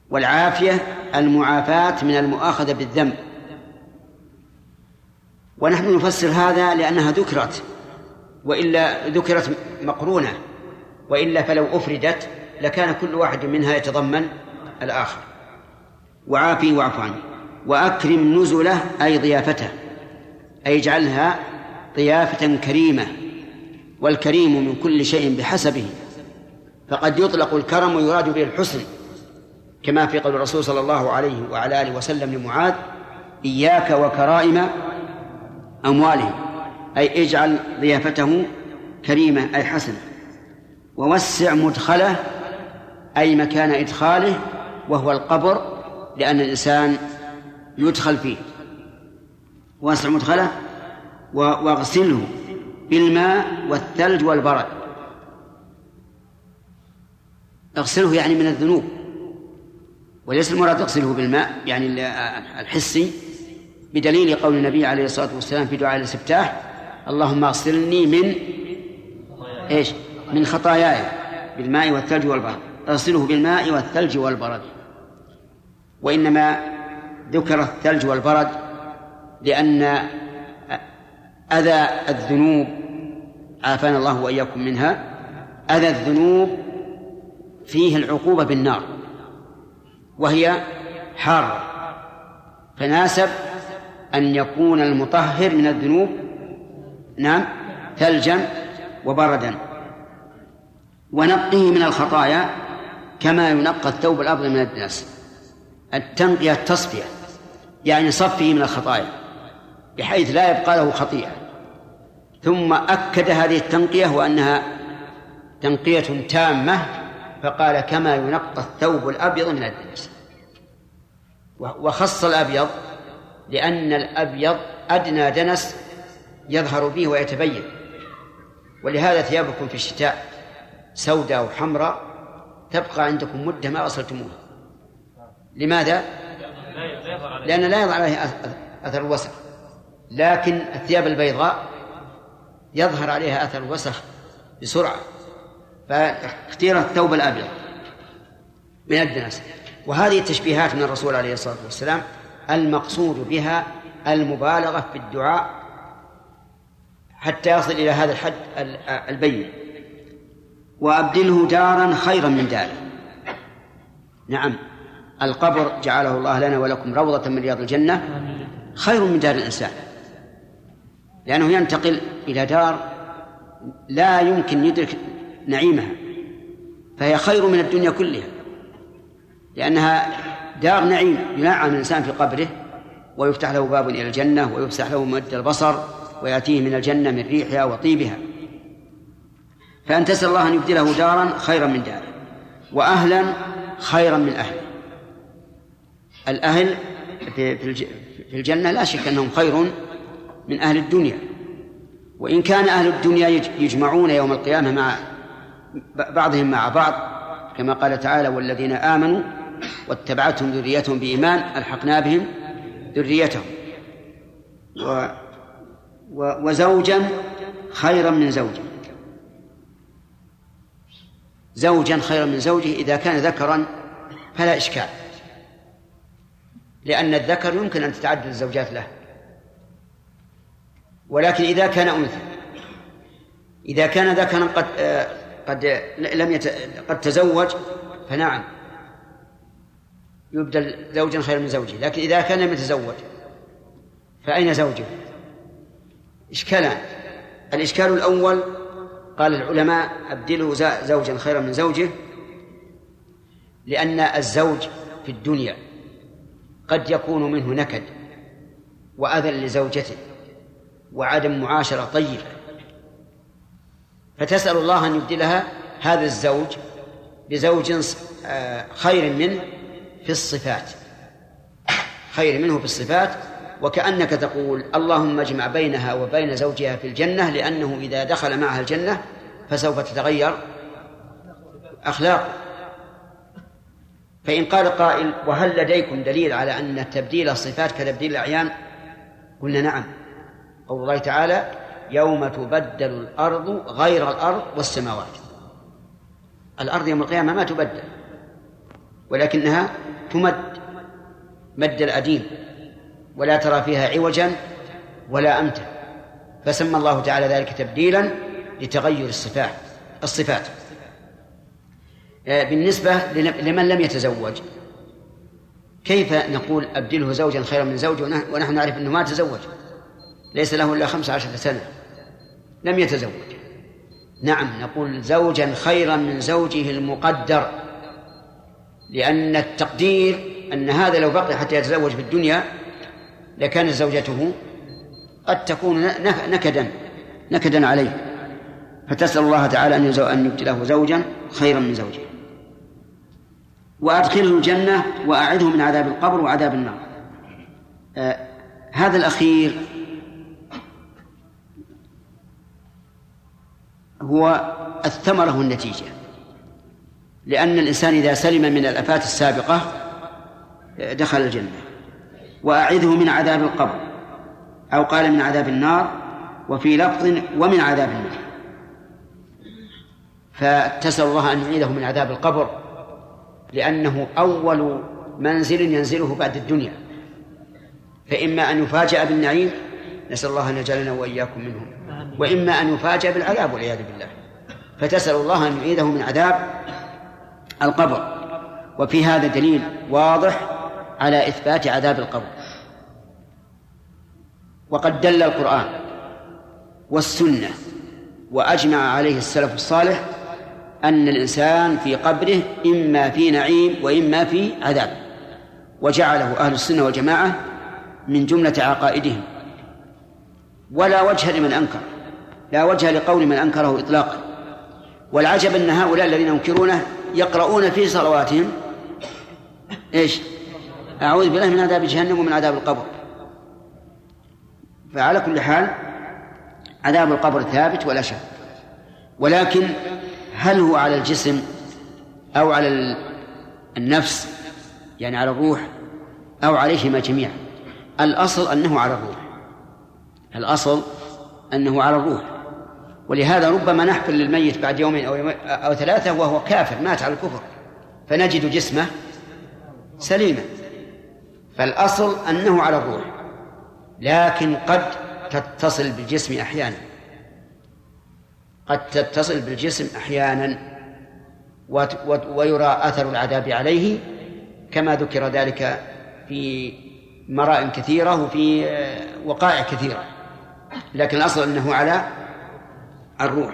والعافية المعافاة من المؤاخذة بالذنب. ونحن نفسر هذا لأنها ذكرت وإلا ذكرت مقرونة وإلا فلو أفردت لكان كل واحد منها يتضمن الآخر. وعافي واعف عنه وأكرم نزله أي ضيافته أي اجعلها ضيافة كريمة والكريم من كل شيء بحسبه. فقد يطلق الكرم ويراد به الحسن كما في قول الرسول صلى الله عليه وعلى آله وسلم لمعاذ إياك وكرائم أموالهم. أي اجعل ضيافته كريمة أي حسنة ووسع مدخله أي مكان إدخاله وهو القبر لأن الإنسان يدخل فيه. واسع مدخله واغسله بالماء والثلج والبرد. اغسله يعني من الذنوب. وليس المراد اغسله بالماء يعني الحسي بدليل قول النبي عليه الصلاة والسلام في دعاء الاستفتاح اللهم اغسلني من إيش؟ من خطاياي بالماء والثلج والبرد. اغسله بالماء والثلج والبرد. وإنما ذكر الثلج والبرد لأن أذى الذنوب عافانا الله وإياكم منها أذى الذنوب فيه العقوبة بالنار وهي حارة فناسب أن يكون المطهر من الذنوب نعم ثلجا وبردا ونقه من الخطايا كما ينقى الثوب الأبيض من الدنس التنقية التصفية يعني صفه من الخطايا بحيث لا يبقى له خطيئة. ثم أكد هذه التنقية وأنها تنقية تامة فقال كما ينقى الثوب الأبيض من الدنس. وخص الأبيض لأن الأبيض أدنى دنس يظهر به ويتبين. ولهذا ثيابكم في الشتاء سوداء وحمراء تبقى عندكم مدة ما وصلتموها لماذا؟ لأن لا يظهر عليها أثر الوسخ. لكن الثياب البيضاء يظهر عليها أثر الوسخ بسرعة. فاختير الثوب الأبيض من الدنس. وهذه التشبيهات من الرسول عليه الصلاة والسلام المقصود بها المبالغة في الدعاء حتى يصل إلى هذا الحد البين. وأبدله دارا خيرا من داره. نعم القبر جعله الله لنا ولكم روضة من رياض الجنة خير من دار الإنسان. لأنه ينتقل إلى دار لا يمكن يدرك نعيمها. فهي خير من الدنيا كلها. لأنها دار نعيم ينعم الإنسان في قبره ويفتح له باب إلى الجنة ويفسح له مد البصر ويأتيه من الجنة من ريحها وطيبها. فأن تسأل الله أن يبدله دارا خيرا من داره وأهلا خيرا من أهله. الأهل في الجنة لا شك أنهم خير من أهل الدنيا. وإن كان أهل الدنيا يجمعون يوم القيامة مع بعضهم مع بعض كما قال تعالى والذين آمنوا واتبعتهم ذريتهم بإيمان ألحقنا بهم ذريتهم. و وزوجا خيرا من زوجه. زوجا خيرا من زوجه إذا كان ذكرا فلا إشكال لأن الذكر يمكن أن تتعدد الزوجات له. ولكن إذا كان أنثى إذا كان ذكرا قد قد لم يت... قد تزوج فنعم. يبدل زوجا خيرا من زوجه لكن إذا كان لم يتزوج فأين زوجه؟ إشكالان الإشكال الأول قال العلماء أبدله زوجا خيرا من زوجه لأن الزوج في الدنيا قد يكون منه نكد وأذى لزوجته وعدم معاشرة طيبة. فتسأل الله أن يبدلها هذا الزوج بزوج آه، خير منه في الصفات. خير منه في الصفات وكأنك تقول اللهم اجمع بينها وبين زوجها في الجنة لأنه إذا دخل معها الجنة فسوف تتغير أخلاقه. فإن قال قائل وهل لديكم دليل على أن تبديل الصفات كتبديل الأعيان؟ قلنا نعم. قول الله تعالى يوم تبدل الأرض غير الأرض والسماوات. الأرض يوم القيامة ما تبدل ولكنها تمد مد الأديم ولا ترى فيها عوجا ولا أمتا فسمى الله تعالى ذلك تبديلا لتغير الصفات الصفات. آه، بالنسبة لمن لم يتزوج كيف نقول أبدله زوجا خيرا من زوج ونحن نعرف أنه ما تزوج؟ ليس له إلا خمس عشرة سنة. لم يتزوج. نعم نقول زوجا خيرا من زوجه المقدر لأن التقدير أن هذا لو بقي حتى يتزوج في الدنيا لكانت زوجته قد تكون نكدا نكدا عليه. فتسأل الله تعالى أن أن يبتله زوجا خيرا من زوجه. وأدخله الجنة وأعده من عذاب القبر وعذاب النار. آه هذا الأخير هو الثمرة والنتيجة لأن الإنسان إذا سلم من الآفات السابقة دخل الجنة. وأعذه من عذاب القبر أو قال من عذاب النار وفي لفظ ومن عذاب النار. فتسأل الله أن يعيده من عذاب القبر لأنه أول منزل ينزله بعد الدنيا. فإما أن يفاجأ بالنعيم نسأل الله أن يجعلنا وإياكم منهم. وإما أن يفاجأ بالعذاب والعياذ بالله. فتسأل الله أن يعيده من عذاب القبر. وفي هذا دليل واضح على إثبات عذاب القبر. وقد دل القرآن والسنة وأجمع عليه السلف الصالح أن الإنسان في قبره إما في نعيم وإما في عذاب. وجعله أهل السنة والجماعة من جملة عقائدهم. ولا وجه لمن أنكر. لا وجه لقول من أنكره إطلاقا. والعجب أن هؤلاء الذين ينكرونه يقرؤون في صلواتهم. إيش؟ أعوذ بالله من عذاب جهنم ومن عذاب القبر. فعلى كل حال عذاب القبر ثابت ولا شك. ولكن هل هو على الجسم أو على النفس يعني على الروح أو عليهما جميعا؟ الأصل أنه على الروح. الأصل أنه على الروح. ولهذا ربما نحفل للميت بعد يومين أو, يومين أو ثلاثة وهو كافر مات على الكفر فنجد جسمه سليما. فالأصل أنه على الروح لكن قد تتصل بالجسم أحيانا. قد تتصل بالجسم أحيانا ويرى أثر العذاب عليه كما ذكر ذلك في مراء كثيرة وفي وقائع كثيرة. لكن الأصل أنه على الروح.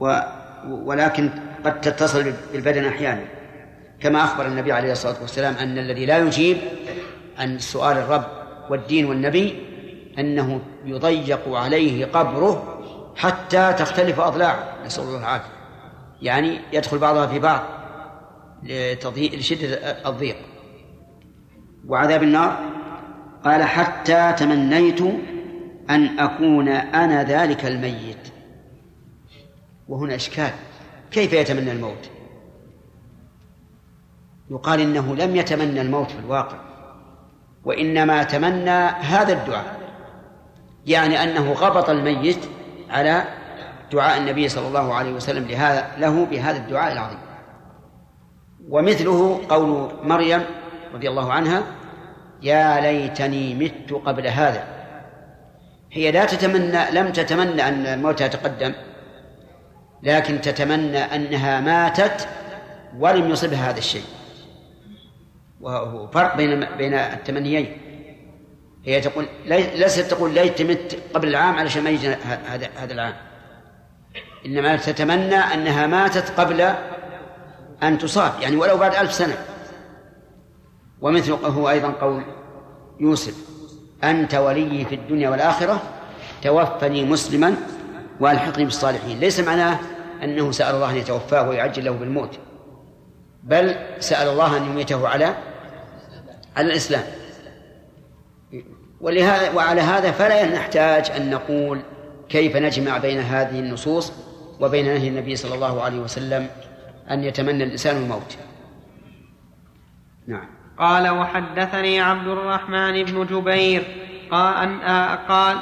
و ولكن قد تتصل بالبدن أحيانا. كما أخبر النبي عليه الصلاة والسلام أن الذي لا يجيب عن سؤال الرب والدين والنبي أنه يضيق عليه قبره حتى تختلف أضلاعه. نسأل الله العافية. يعني يدخل بعضها في بعض لشدة الضيق. وعذاب النار. قال حتى تمنيت أن أكون أنا ذلك الميت. وهنا إشكال. كيف يتمنى الموت؟ يقال إنه لم يتمنى الموت في الواقع. وإنما تمنى هذا الدعاء. يعني أنه غبط الميت على دعاء النبي صلى الله عليه وسلم لهذا له بهذا الدعاء العظيم. ومثله قول مريم رضي الله عنها يا ليتني مت قبل هذا. هي لا تتمنى لم تتمنى أن الموت يتقدم. لكن تتمنى أنها ماتت ولم يصبها هذا الشيء. وهو فرق بين بين التمنيين. هي تقول ليست تقول ليت مت قبل العام علشان ما يجي هذا هذا العام. إنما تتمنى أنها ماتت قبل أن تصاب يعني ولو بعد ألف سنة. ومثل هو أيضا قول يوسف أنت ولي في الدنيا والآخرة توفني مسلما والحقني بالصالحين. ليس معناه أنه سأل الله أن يتوفاه ويعجل له بالموت بل سأل الله أن يميته على على الإسلام. ولهذا وعلى هذا فلا نحتاج أن نقول كيف نجمع بين هذه النصوص وبين نهي النبي صلى الله عليه وسلم أن يتمنى الإنسان الموت. نعم. قال وحدثني عبد الرحمن بن جبير قال, قال,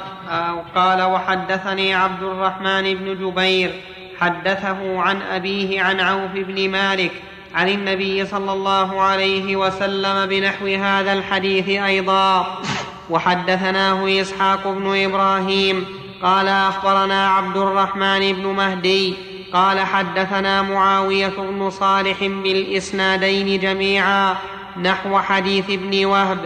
قال وحدثني عبد الرحمن بن جبير حدثه عن أبيه عن عوف بن مالك عن النبي صلى الله عليه وسلم بنحو هذا الحديث أيضا. وحدثناه إسحاق بن إبراهيم قال أخبرنا عبد الرحمن بن مهدي قال حدثنا معاوية بن صالح بالإسنادين جميعا نحو حديث ابن وهب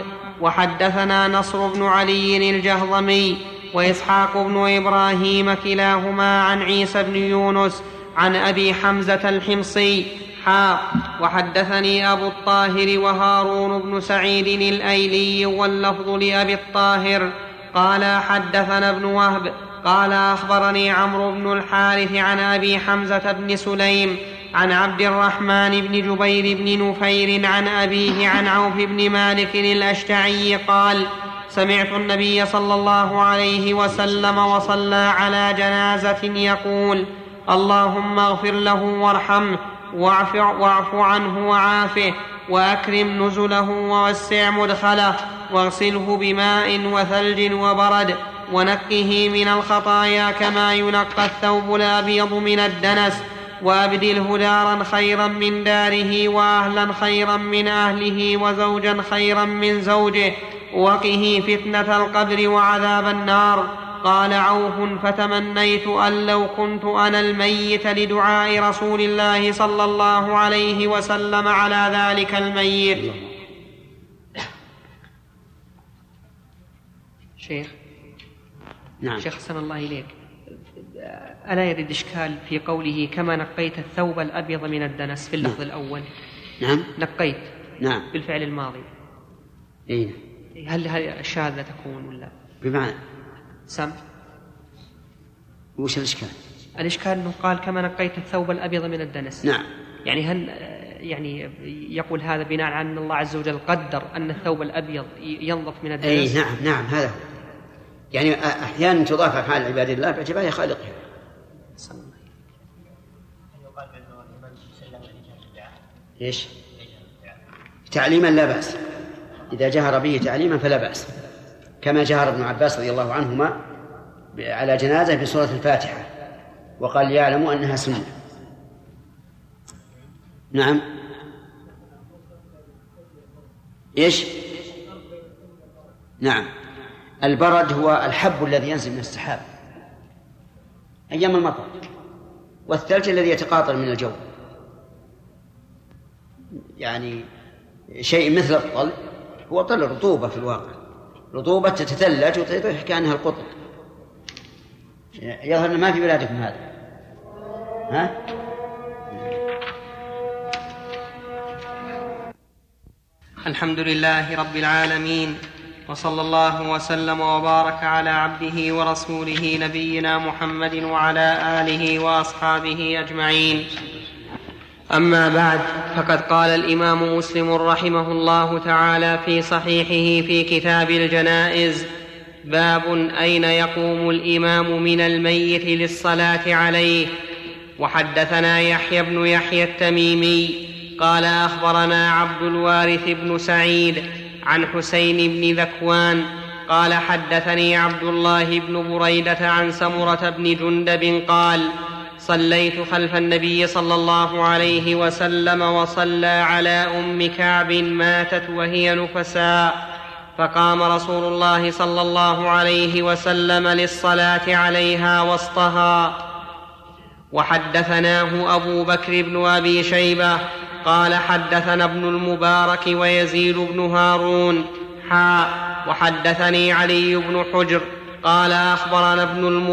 وحدثنا نصر بن علي الجهضمي وإسحاق بن إبراهيم كلاهما عن عيسى بن يونس عن أبي حمزة الحمصي حا وحدثني أبو الطاهر وهارون بن سعيد الأيلي واللفظ لأبي الطاهر قال حدثنا ابن وهب قال أخبرني عمرو بن الحارث عن أبي حمزة بن سليم عن عبد الرحمن بن جبير بن نفير عن أبيه عن عوف بن مالك الأشتعي قال سمعت النبي صلى الله عليه وسلم وصلى على جنازة يقول اللهم اغفر له وارحمه واعف, واعف عنه وعافه وأكرم نزله ووسع مدخله واغسله بماء وثلج وبرد ونقه من الخطايا كما ينقى الثوب الأبيض من الدنس. وابدله دارا خيرا من داره وأهلا خيرا من أهله وزوجا خيرا من زوجه وقه فتنة القبر وعذاب النار. قال عوف فتمنيت أن لو كنت أنا الميت لدعاء رسول الله صلى الله عليه وسلم على ذلك الميت. شيخ. نعم. شيخ حسن الله إليك. ألا يرد إشكال في قوله كما نقيت الثوب الأبيض من الدنس في اللفظ نعم. الأول؟ نعم. نقيت. نعم. بالفعل الماضي. إيه هل هل شاذة تكون ولا؟ بمعنى؟ سم. وش الإشكال؟ الإشكال أنه قال كما نقيت الثوب الأبيض من الدنس. نعم. يعني هل يعني يقول هذا بناء على أن الله عز وجل قدر أن الثوب الأبيض ينظف من الدنس؟ أي نعم نعم هذا هو. يعني أحيانا تضاف أفعال عباد الله باعتبار خالقها. إيش؟ تعليما لا بأس. إذا جهر به تعليما فلا بأس. كما جهر ابن عباس رضي الله عنهما على جنازة بسورة الفاتحة وقال يعلم أنها سنة. نعم. إيش؟ نعم. البرد هو الحب الذي ينزل من السحاب أيام المطر والثلج الذي يتقاطر من الجو. يعني شيء مثل الطل هو طل الرطوبة في الواقع. رطوبة تتثلج وتصبح كأنها القطن يظهر أن ما في بلادكم هذا. ها؟ الحمد لله رب العالمين. وصلى الله وسلم وبارك على عبده ورسوله نبينا محمد وعلى آله وأصحابه أجمعين. أما بعد فقد قال الإمام مسلم رحمه الله تعالى في صحيحه في كتاب الجنائز باب أين يقوم الإمام من الميت للصلاة عليه. وحدثنا يحيى بن يحيى التميمي قال أخبرنا عبد الوارث بن سعيد عن حسين بن ذكوان قال حدثني عبد الله بن بريدة عن سمرة بن جندب قال صليت خلف النبي صلى الله عليه وسلم وصلى على أم كعب ماتت وهي نفساء فقام رسول الله صلى الله عليه وسلم للصلاة عليها وسطها. وحدثناه أبو بكر بن أبي شيبة قال حدثنا ابن المبارك ويزيد بن هارون. حا وحدثني علي بن حجر. قال أخبرنا ابن المبارك